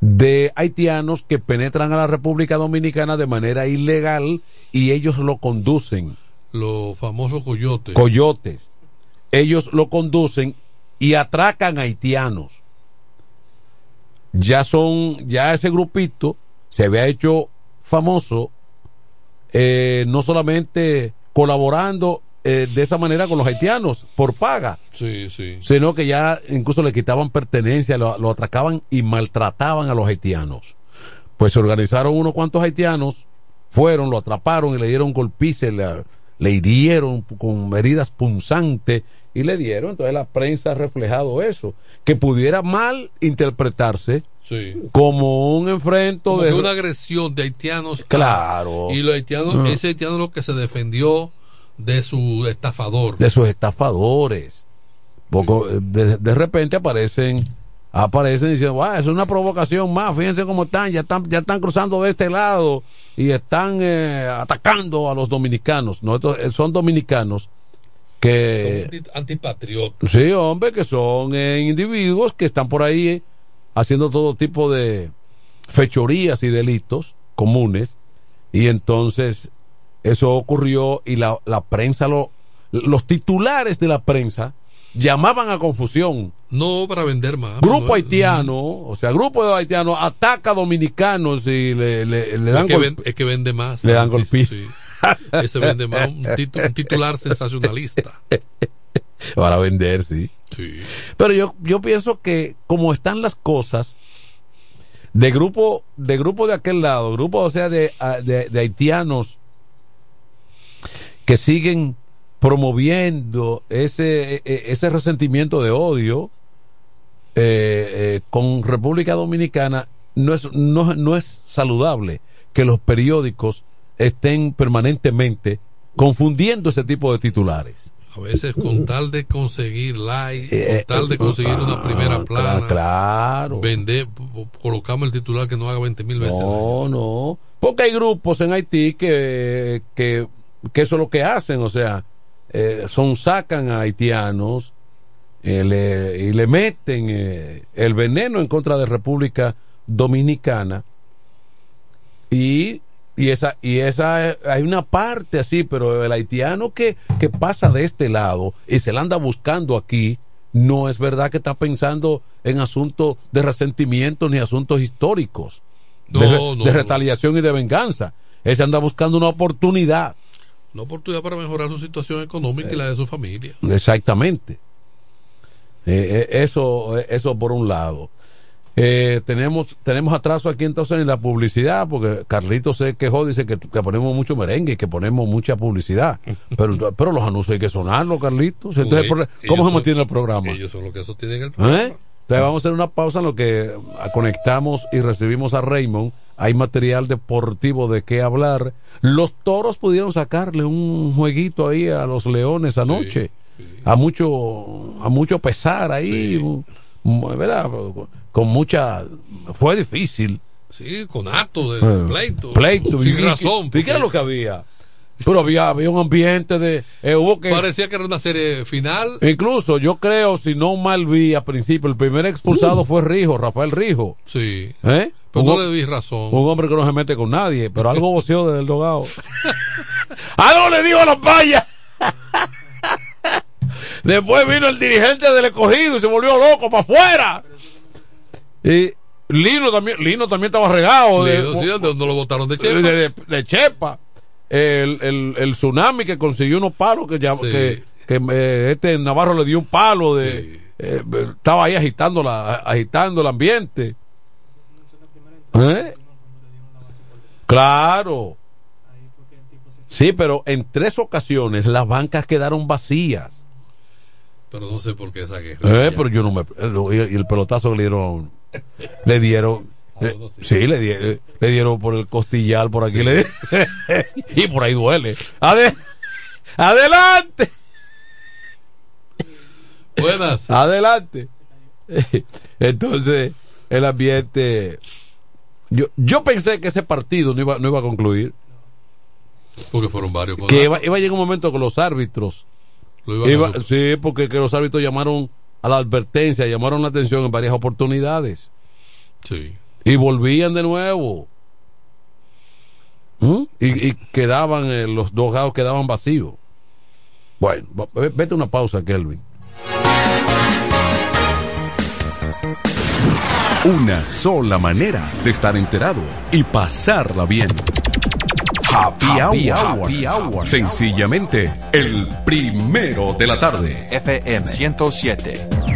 de haitianos que penetran a la República Dominicana de manera ilegal y ellos lo conducen. Los famosos coyotes. Coyotes. Ellos lo conducen y atracan haitianos. Ya son, ya ese grupito se había hecho famoso, eh, no solamente colaborando eh, de esa manera con los haitianos por paga, Sí, sí. sino que ya incluso le quitaban pertenencia, lo, lo atracaban y maltrataban a los haitianos. Pues se organizaron unos cuantos haitianos, fueron, lo atraparon y le dieron golpices, le, le hirieron con heridas punzantes y le dieron. Entonces la prensa ha reflejado eso, que pudiera mal interpretarse Sí. como un enfrento Como de... una agresión de haitianos. a- Claro. y los haitianos, Ah. ese haitiano lo que se defendió de su estafador. de sus estafadores. Poco, de, de repente aparecen aparecen diciendo, "Ah, es una provocación más, fíjense cómo están, ya están, ya están cruzando de este lado y están eh, atacando a los dominicanos. No, eh, son dominicanos que Anti- Antipatriotas. Sí, hombre, que son eh, individuos que están por ahí eh, haciendo todo tipo de fechorías y delitos comunes. Y entonces eso ocurrió y la, la prensa, lo, los titulares de la prensa llamaban a confusión. No para vender más. Grupo haitiano, o sea, grupo de haitianos ataca a dominicanos y le, le- le dan es, que gol- ven- es que vende más. le dan golpes. sí. Ese vende más. Un, titu- un titular sensacionalista. para vender, sí. Sí. Pero yo, yo pienso que como están las cosas, de grupo, de grupo de aquel lado, grupo, o sea, de, de haitianos que siguen promoviendo ese, e- e- ese resentimiento de odio eh, eh, con República Dominicana, no es, no, no es saludable que los periódicos estén permanentemente confundiendo ese tipo de titulares. A veces con tal de conseguir like, Eh, con tal de conseguir una primera plana, claro. vender, colocamos el titular que no haga 20 mil veces. No, no. Porque hay grupos en Haití que, que, que eso es lo que hacen, o sea, eh, son sacan a haitianos eh, le- y le meten eh, el veneno en contra de República Dominicana y Y esa, y esa, hay una parte así, pero el haitiano que, que pasa de este lado y se la anda buscando aquí, no es verdad que está pensando en asuntos de resentimiento ni asuntos históricos, No, de, no, de no. retaliación y de venganza. Ese anda buscando una oportunidad. Una oportunidad para mejorar su situación económica y la de su familia. Exactamente. Eh, eh, eso, eh, eso por un lado. Eh, tenemos, tenemos atraso aquí entonces en la publicidad, porque Carlito se quejó, dice que, que ponemos mucho merengue y que ponemos mucha publicidad. Pero, pero los anuncios hay que sonarlos, Carlitos. Entonces, por- ¿cómo se son- mantiene el programa? Ellos son los que sostienen el ¿Eh? Entonces vamos a hacer una pausa en lo que conectamos y recibimos a Raymond. Hay material deportivo de qué hablar. Los toros pudieron sacarle un jueguito ahí a los leones anoche. A mucho, a mucho pesar ahí, ¿verdad? Con mucha, fue difícil. Sí, con acto de Eh, pleito. pleito. Sin ¿Y- y- razón. ¿Y qué era lo que había? Pero había, había un ambiente de, eh, hubo que, Parecía que era una serie final. Incluso yo creo, si no mal vi al principio, el primer expulsado fue Rijo, Rafael Rijo. Sí. ¿Eh? Pero un, no le di razón. un hombre que no se mete con nadie, pero algo voceó desde el dogado. ¡Algo le digo a la paya! Después vino el dirigente del escogido y se volvió loco para afuera. Y Lino también, Lino también estaba regado de, Lino, sí, ¿de dónde lo votaron de de, Chepa? de- de Chepa. El, el, el tsunami que consiguió unos palos que, ya, Sí. que, que, eh, este Navarro le dio un palo de eh, estaba ahí agitando la agitando el ambiente ¿Eh? claro sí pero en tres ocasiones las bancas quedaron vacías Pero no sé por qué esa guerra. Eh, pero yo no me y el, y el pelotazo que le dieron le dieron eh, sí, le, di- le dieron por el costillar por aquí le y por ahí duele Ade- adelante Buenas. adelante entonces el ambiente yo, yo pensé que ese partido no iba, no iba a concluir Porque fueron varios. que iba, iba a llegar un momento con los árbitros Lo Iba- sí, porque que los árbitros llamaron a la advertencia, llamaron la atención en varias oportunidades. Sí. Y volvían de nuevo. ¿Mm? Y, y quedaban, eh, los dos gados quedaban vacíos. Bueno, vete una pausa, Kelvin. Una sola manera de estar enterado y pasarla bien. Happy, Happy hour. Hour. Happy hour. Sencillamente, el primero de la tarde. FM 107.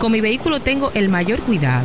Con mi vehículo tengo el mayor cuidado.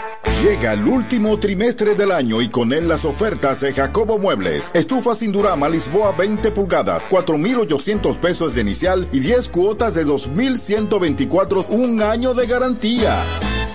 Llega el último trimestre del año y con él las ofertas de Jacobo Muebles. Estufa sin Durama Lisboa 20 pulgadas, 4,800 pesos de inicial y 10 cuotas de 2,124, un año de garantía.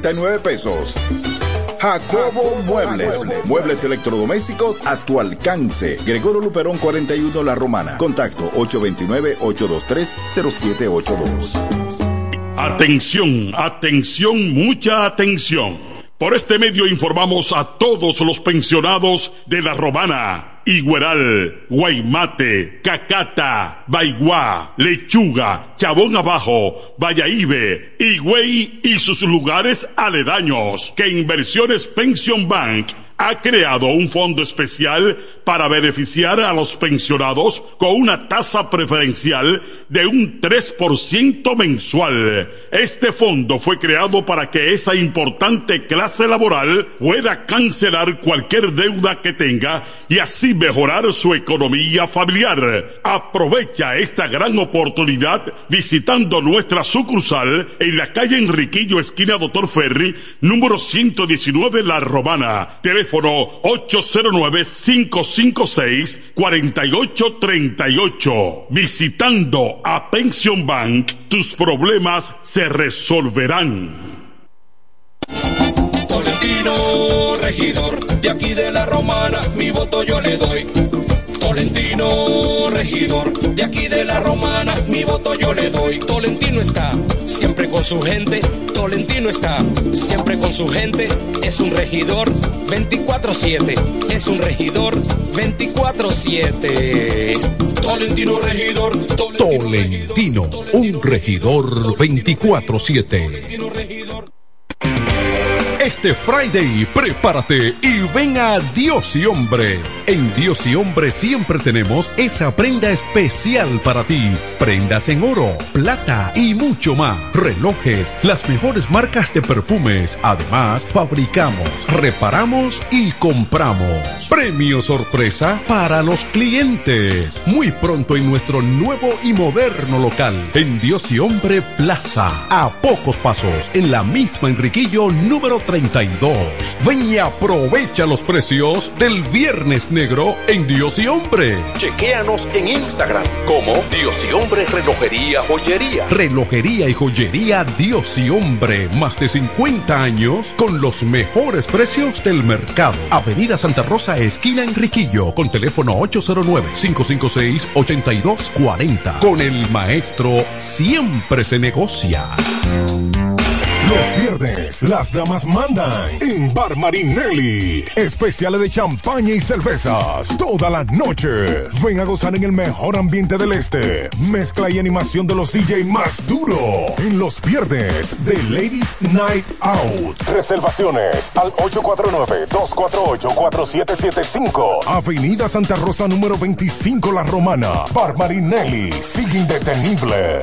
12,339 pesos. Jacobo Muebles. Muebles electrodomésticos a tu alcance. Gregorio Luperón 41 La Romana. Contacto 829-823-0782. Atención, atención, mucha atención. Por este medio informamos a todos los pensionados de La Romana, Igueral, Guaymate, Cacata, Baigua, Lechuga, Chabón Abajo, Vallaíbe, Higüey y sus lugares aledaños que Inversiones Pension Bank ha creado un fondo especial para beneficiar a los pensionados con una tasa preferencial de un 3% mensual. Este fondo fue creado para que esa importante clase laboral pueda cancelar cualquier deuda que tenga y así mejorar su economía familiar. Aprovecha esta gran oportunidad visitando nuestra sucursal en la calle Enriquillo, esquina Doctor Ferry, número 119 La Romana. Teléfono 809-556-4838. Visitando a Pension Bank, tus problemas se resolverán. Tolentino, regidor, de aquí de la Romana, mi voto yo le doy. Tolentino, regidor, de aquí de la Romana, mi voto yo le doy. Tolentino está siempre con su gente, Tolentino está siempre con su gente, es un regidor 24-7, es un regidor 24-7. Tolentino, regidor, Tolentino, un regidor 24-7. Este Friday, prepárate y ven a Dios y Hombre. En Dios y Hombre siempre tenemos esa prenda especial para ti. Prendas en oro, plata y mucho más. Relojes, las mejores marcas de perfumes. Además, fabricamos, reparamos y compramos. Premio sorpresa para los clientes. Muy pronto en nuestro nuevo y moderno local. En Dios y Hombre Plaza. A pocos pasos, en la misma Enriquillo número 32. Ven y aprovecha los precios del Viernes Negro en Dios y Hombre. Chequéanos en Instagram como Dios y Hombre Relojería Joyería. Relojería y Joyería Dios y Hombre. Más de 50 años con los mejores precios del mercado. Avenida Santa Rosa, esquina Enriquillo, con teléfono 809-556-8240. Con el maestro siempre se negocia. Los viernes, las damas mandan en Bar Marinelli. Especiales de champaña y cervezas toda la noche. Ven a gozar en el mejor ambiente del este. Mezcla y animación de los DJ más duro. En los viernes de Ladies Night Out. Reservaciones al 849-248-4775. Avenida Santa Rosa número 25 La Romana. Bar Marinelli. Sigue indetenible.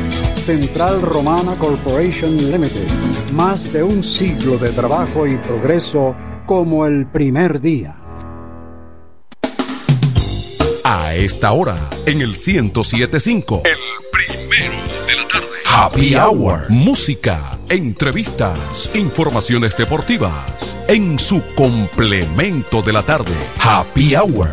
Central Romana Corporation Limited. Más de un siglo de trabajo y progreso como el primer día. A esta hora, en el 1075. El primero de la tarde. Happy Hour. Música, entrevistas, informaciones deportivas. En su complemento de la tarde. Happy Hour.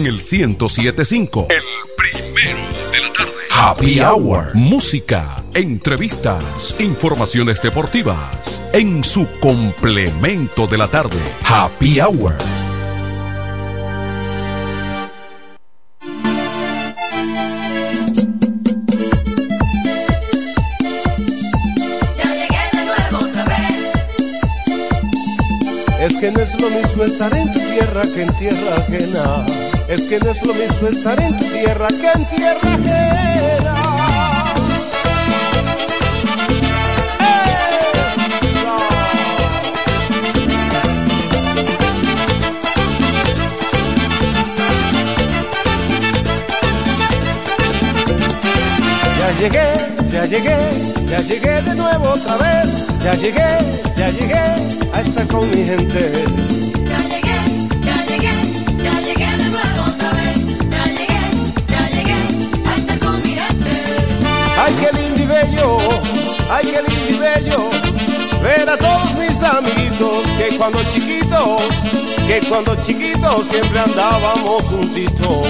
en el 1075. El primero de la tarde. Happy Hour. Música, entrevistas, informaciones deportivas. En su complemento de la tarde. Happy Hour. Es que no es lo mismo estar en tu tierra que en tierra ajena. Es que no es lo mismo estar en tu tierra que en tierra ajena. Ya llegué, ya llegué, ya llegué de nuevo otra vez. Ya llegué, ya llegué a estar con mi gente. Ay, qué lindo y bello, ay, qué lindo y bello. Ver a todos mis amiguitos que cuando chiquitos, que cuando chiquitos siempre andábamos juntitos.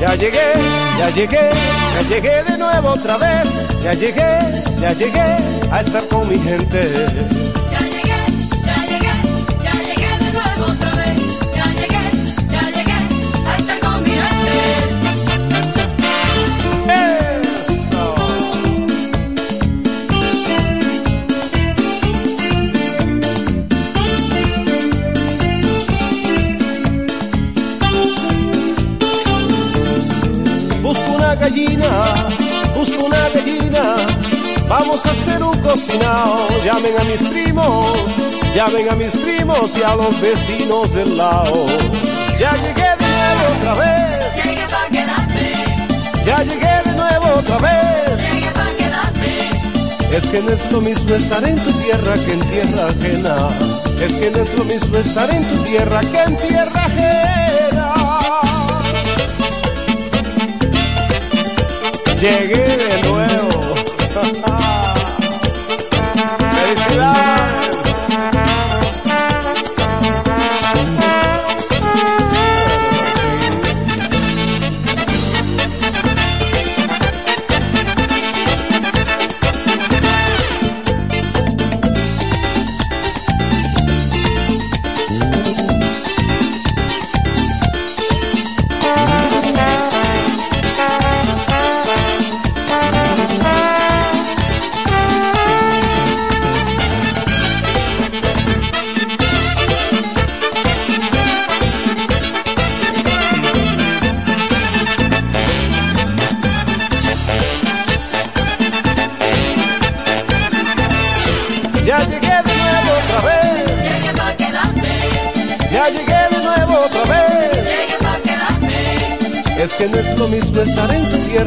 Ya llegué, ya llegué, ya llegué de nuevo otra vez. Ya llegué, ya llegué a estar con mi gente. Gallina, busco una gallina. Vamos a hacer un cocinado. Llamen a mis primos, llamen a mis primos y a los vecinos del lado. Ya llegué de nuevo otra vez. Llegué pa' quedarme, Ya llegué de nuevo otra vez. llegué pa' quedarme. Es que no es lo mismo estar en tu tierra que en tierra ajena. Es que no es lo mismo estar en tu tierra que en tierra Llegué de nuevo. Felicidades.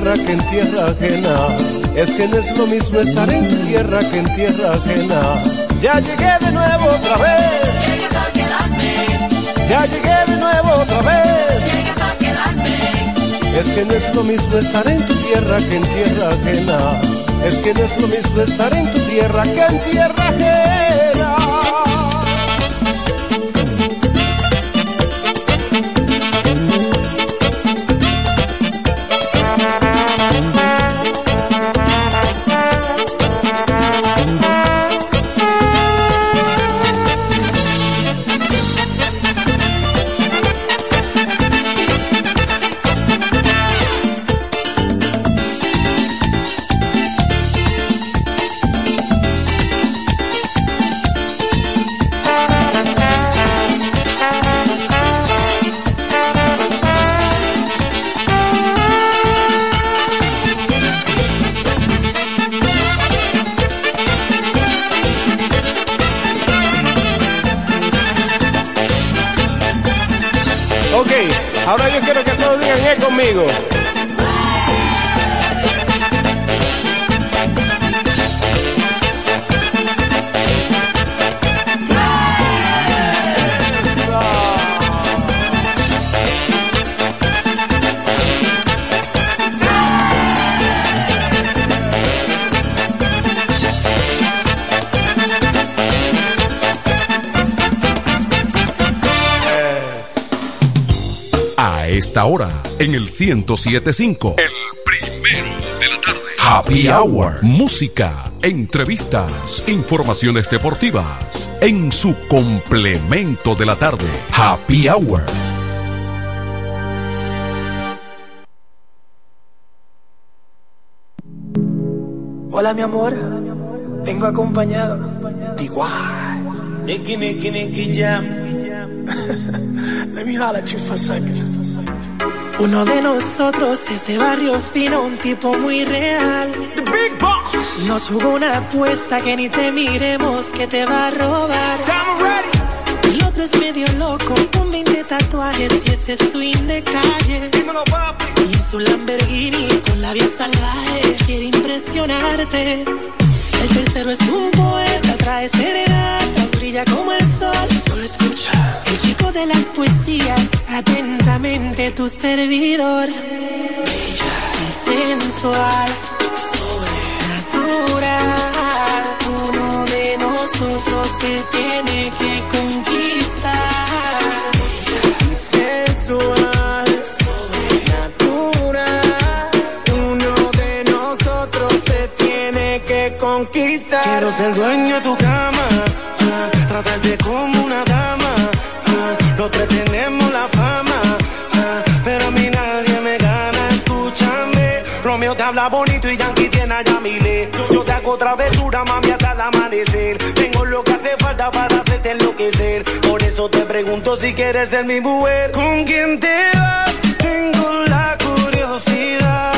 Que en tierra ajena. Es que no es lo mismo estar en tu tierra que en tierra ajena. Ya llegué de nuevo otra vez. Pa' quedarme, Ya llegué de nuevo otra vez. pa' quedarme. Es que no es lo mismo estar en tu tierra que en tierra ajena. Es que no es lo mismo estar en tu tierra que en tierra ajena. A esta hora, en el 1075. El primero de la tarde. Happy Hour. Música, entrevistas, informaciones deportivas. En su complemento de la tarde. Happy Hour. Hola mi amor, vengo acompañado de igual. Nicky, Nicky, Nicky Jam. Let me holler at you for a second. Uno de nosotros es de barrio fino, un tipo muy real. The Big Boss. Nos jugó una apuesta que ni te miremos que te va a robar. El otro es medio loco, con 20 tatuajes y ese swing de calle. Y su Lamborghini con la vía salvaje quiere impresionarte. El tercero es un poeta, trae serenatas, brilla como el sol. Solo escucha. El chico de las poesías, atentamente tu servidor. Bella y sensual, sobrenatural. Uno de nosotros te tiene que conquistar. Quiero ser dueño de tu cama, ah, tratarte como una dama. ah, tenemos la fama, ah, pero a mí nadie me gana. Escúchame, Romeo te habla bonito y Yankee tiene a Yamile. Yo te hago travesura, mami, hasta el amanecer. Tengo lo que hace falta para hacerte enloquecer. Por eso te pregunto si quieres ser mi mujer. ¿Con quién te vas? Tengo la curiosidad.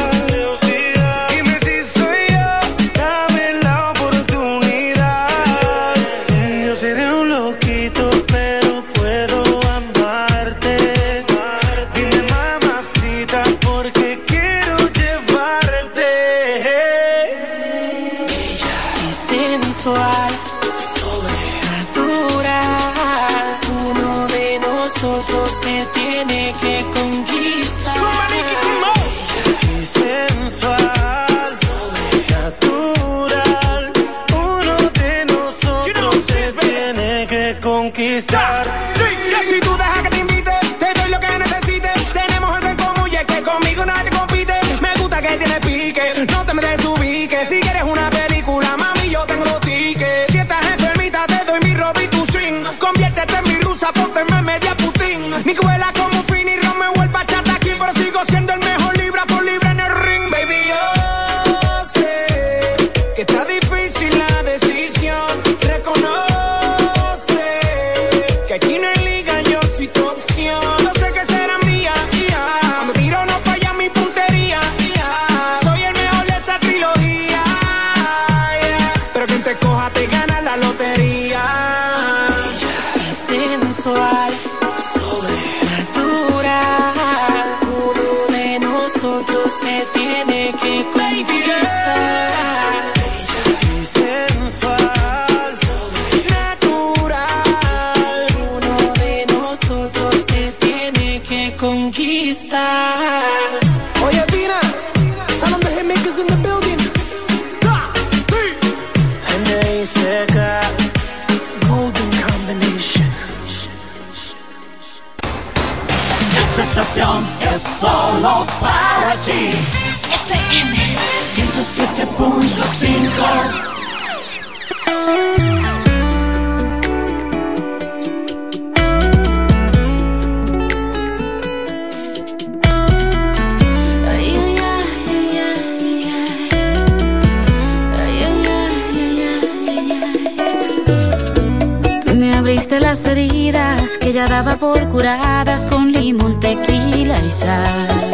Heridas que ya daba por curadas con limón, tequila y sal.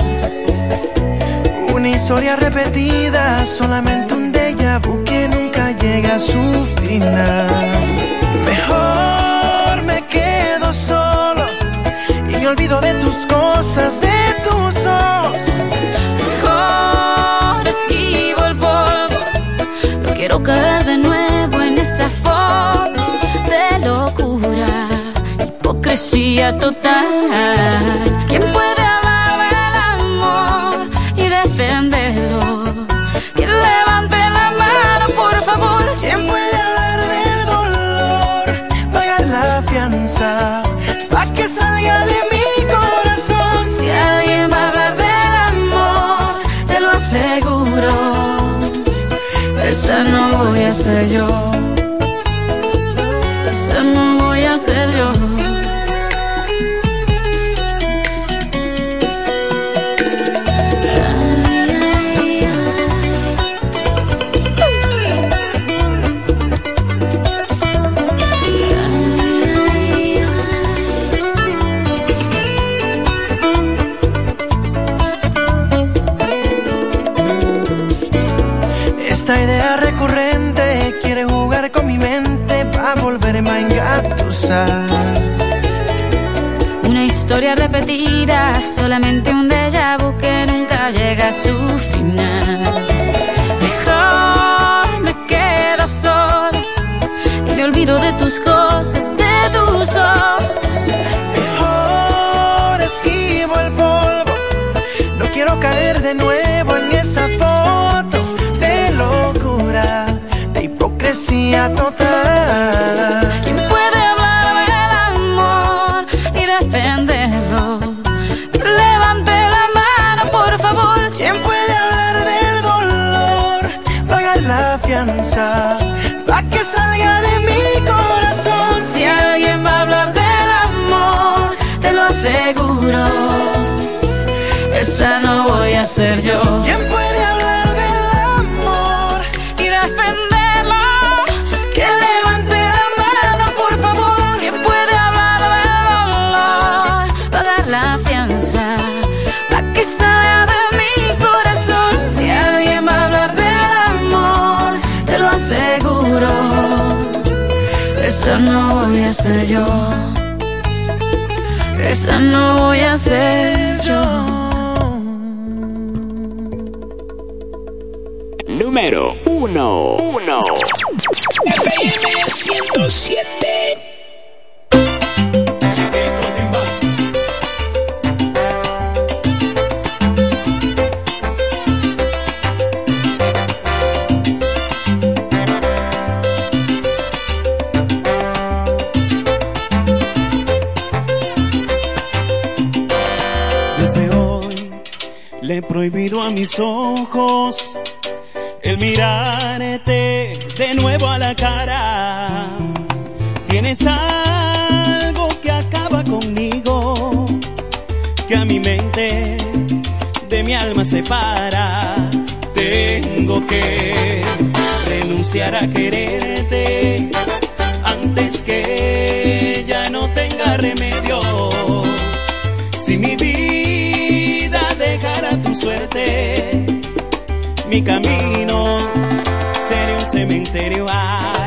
Una historia repetida, solamente un déjà vu que nunca llega a su final. Mejor me quedo solo y me olvido de tus cosas, de tus ojos. Mejor esquivo el polvo. No quiero caer de nuevo en esa foto de locura, hipocresía total. Voy Una historia repetida, solamente un déjà vu que nunca llega a su final. Mejor me quedo sola y me olvido de tus cosas, de tus ojos. Mejor esquivo el polvo, no quiero caer de nuevo en esa foto de locura, de hipocresía total. cabeza, pa' que salga de mi corazón. Si alguien va a hablar del amor, te lo aseguro, esa no voy a ser yo. a ser yo. Esa no voy a ser yo. Número uno. Uno. separa. Tengo que renunciar a quererte antes que ya no tenga remedio. Si mi vida dejara tu suerte, mi camino sería un cementerio. Ah,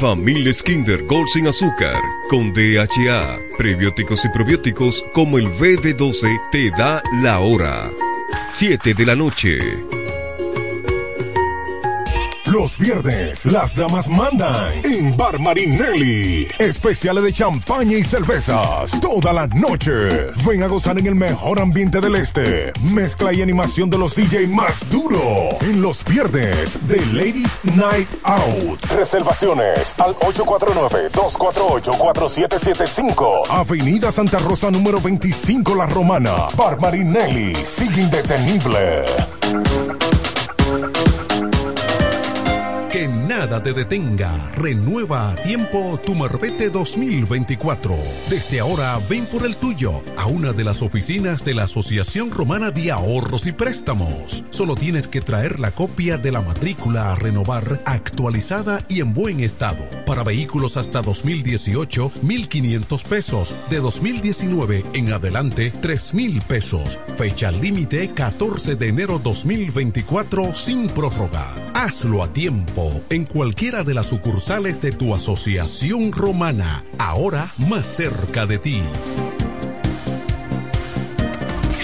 Nueva Miles Kinder Gold sin azúcar, con DHA, prebióticos y probióticos como el BB12 te da la hora. 7 de la noche. Viernes, las damas mandan en Bar Marinelli. Especiales de champaña y cervezas toda la noche. Ven a gozar en el mejor ambiente del este. Mezcla y animación de los DJ más duro. En los viernes de Ladies Night Out. Reservaciones al 849-248-4775. Avenida Santa Rosa número 25 La Romana. Bar Marinelli. Sigue indetenible. Te detenga. Renueva a tiempo tu Marbete 2024. Desde ahora ven por el tuyo a una de las oficinas de la Asociación Romana de Ahorros y Préstamos. Solo tienes que traer la copia de la matrícula a renovar actualizada y en buen estado. Para vehículos hasta 2018, 1.500 pesos. De 2019 en adelante, 3.000 pesos. Fecha límite 14 de enero 2024 sin prórroga. Hazlo a tiempo en cualquiera de las sucursales de tu asociación romana, ahora más cerca de ti.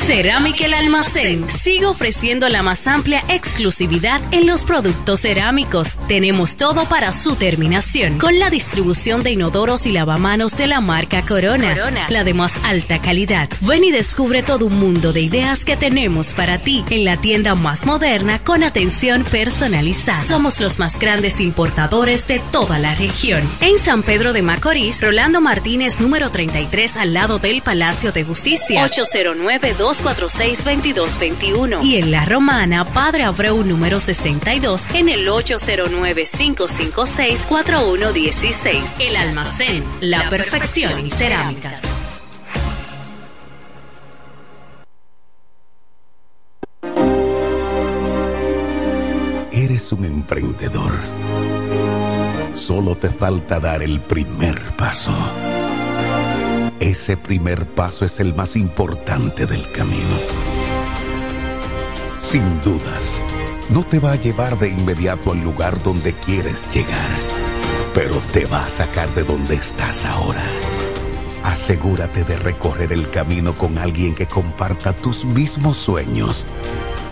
Cerámica El Almacén sigue ofreciendo la más amplia exclusividad en los productos cerámicos. Tenemos todo para su terminación, con la distribución de inodoros y lavamanos de la marca Corona, Corona. la de más alta calidad. Ven y descubre todo un mundo de ideas que tenemos para ti en la tienda más moderna con atención personalizada. Somos los más grandes importadores de toda la región. En San Pedro de Macorís, Rolando Martínez, número 33, al lado del Palacio de Justicia. 809-246-2221. Y en La Romana, Padre Abreu, número 62, en el 809-556-4116. El almacén, la, perfección en cerámicas. Eres un emprendedor. Solo te falta dar el primer paso. Ese primer paso es el más importante del camino. Sin dudas, no te va a llevar de inmediato al lugar donde quieres llegar, pero te va a sacar de donde estás ahora. Asegúrate de recorrer el camino con alguien que comparta tus mismos sueños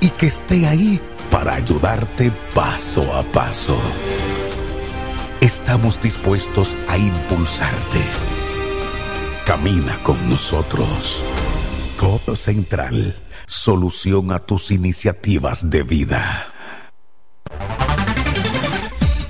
y que esté ahí para ayudarte paso a paso. Estamos dispuestos a impulsarte. Camina con nosotros. Codo Central, solución a tus iniciativas de vida.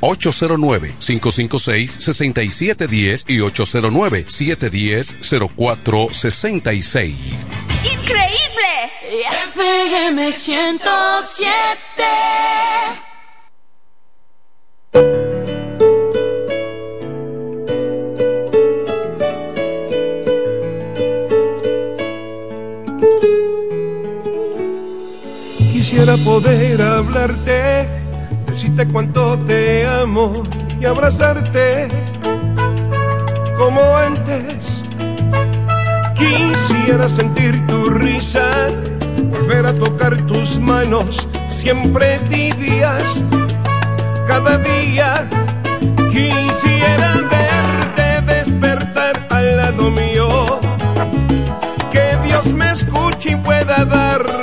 809-556-6710 y 809-710-0466. ¡Increíble! FM 107. Quisiera poder hablarte, decirte cuánto te amo y abrazarte como antes. Quisiera sentir tu risa, volver a tocar tus manos, siempre tibias, cada día. Quisiera verte despertar al lado mío, que Dios me escuche y pueda darme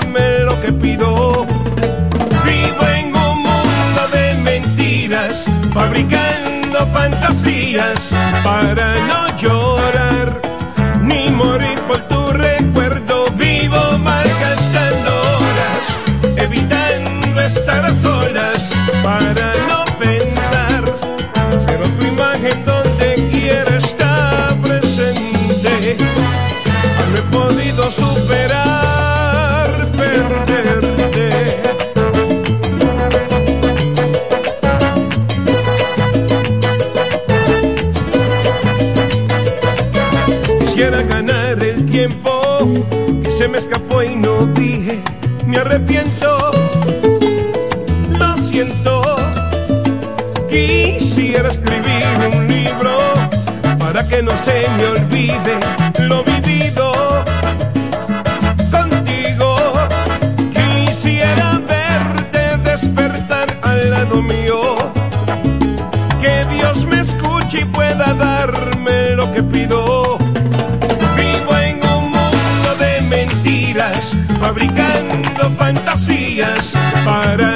fabricando fantasías para no llorar tiempo que se me escapó y no dije, me arrepiento, lo siento. Quisiera escribir un libro para que no se me olvide lo vivido contigo. Quisiera verte despertar al lado mío, que Dios me escuche y pueda darme fabricando fantasías para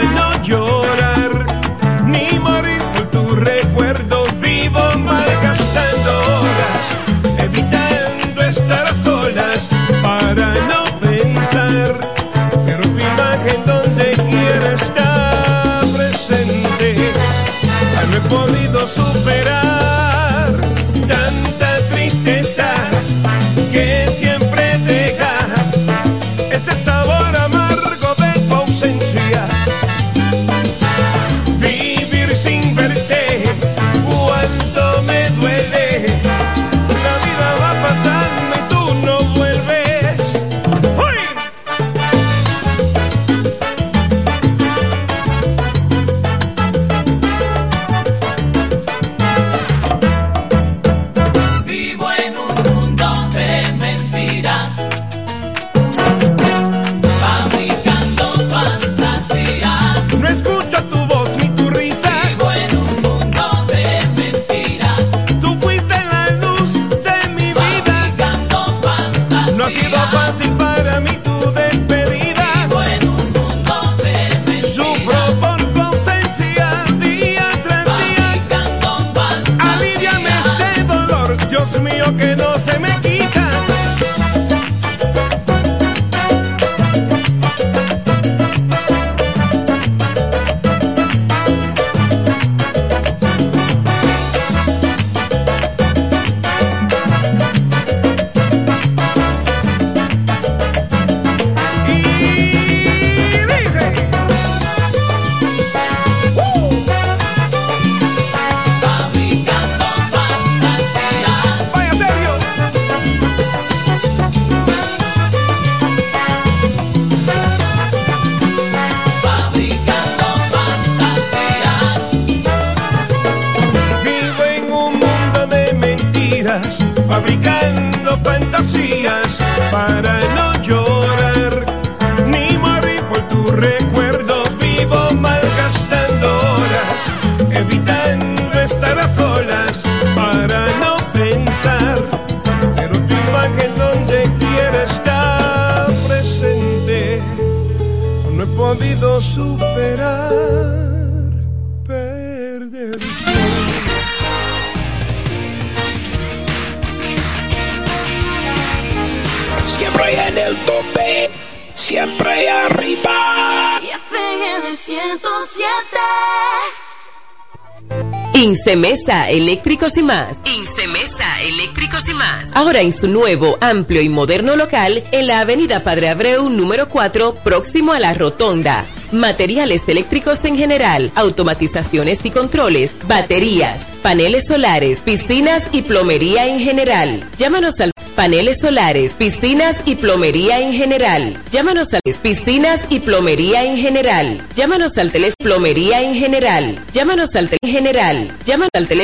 Incemesa Eléctricos y más. Incemesa Eléctricos y más. Ahora en su nuevo, amplio y moderno local en la Avenida Padre Abreu número 4, próximo a la Rotonda. Materiales eléctricos en general, automatizaciones y controles, baterías, paneles solares, piscinas y plomería en general. Llámanos al paneles solares, piscinas y plomería en general. Llámanos al piscinas y plomería en general. Llámanos al teléfono plomería en general. Llámanos al teléfono general. Llámanos al teléfono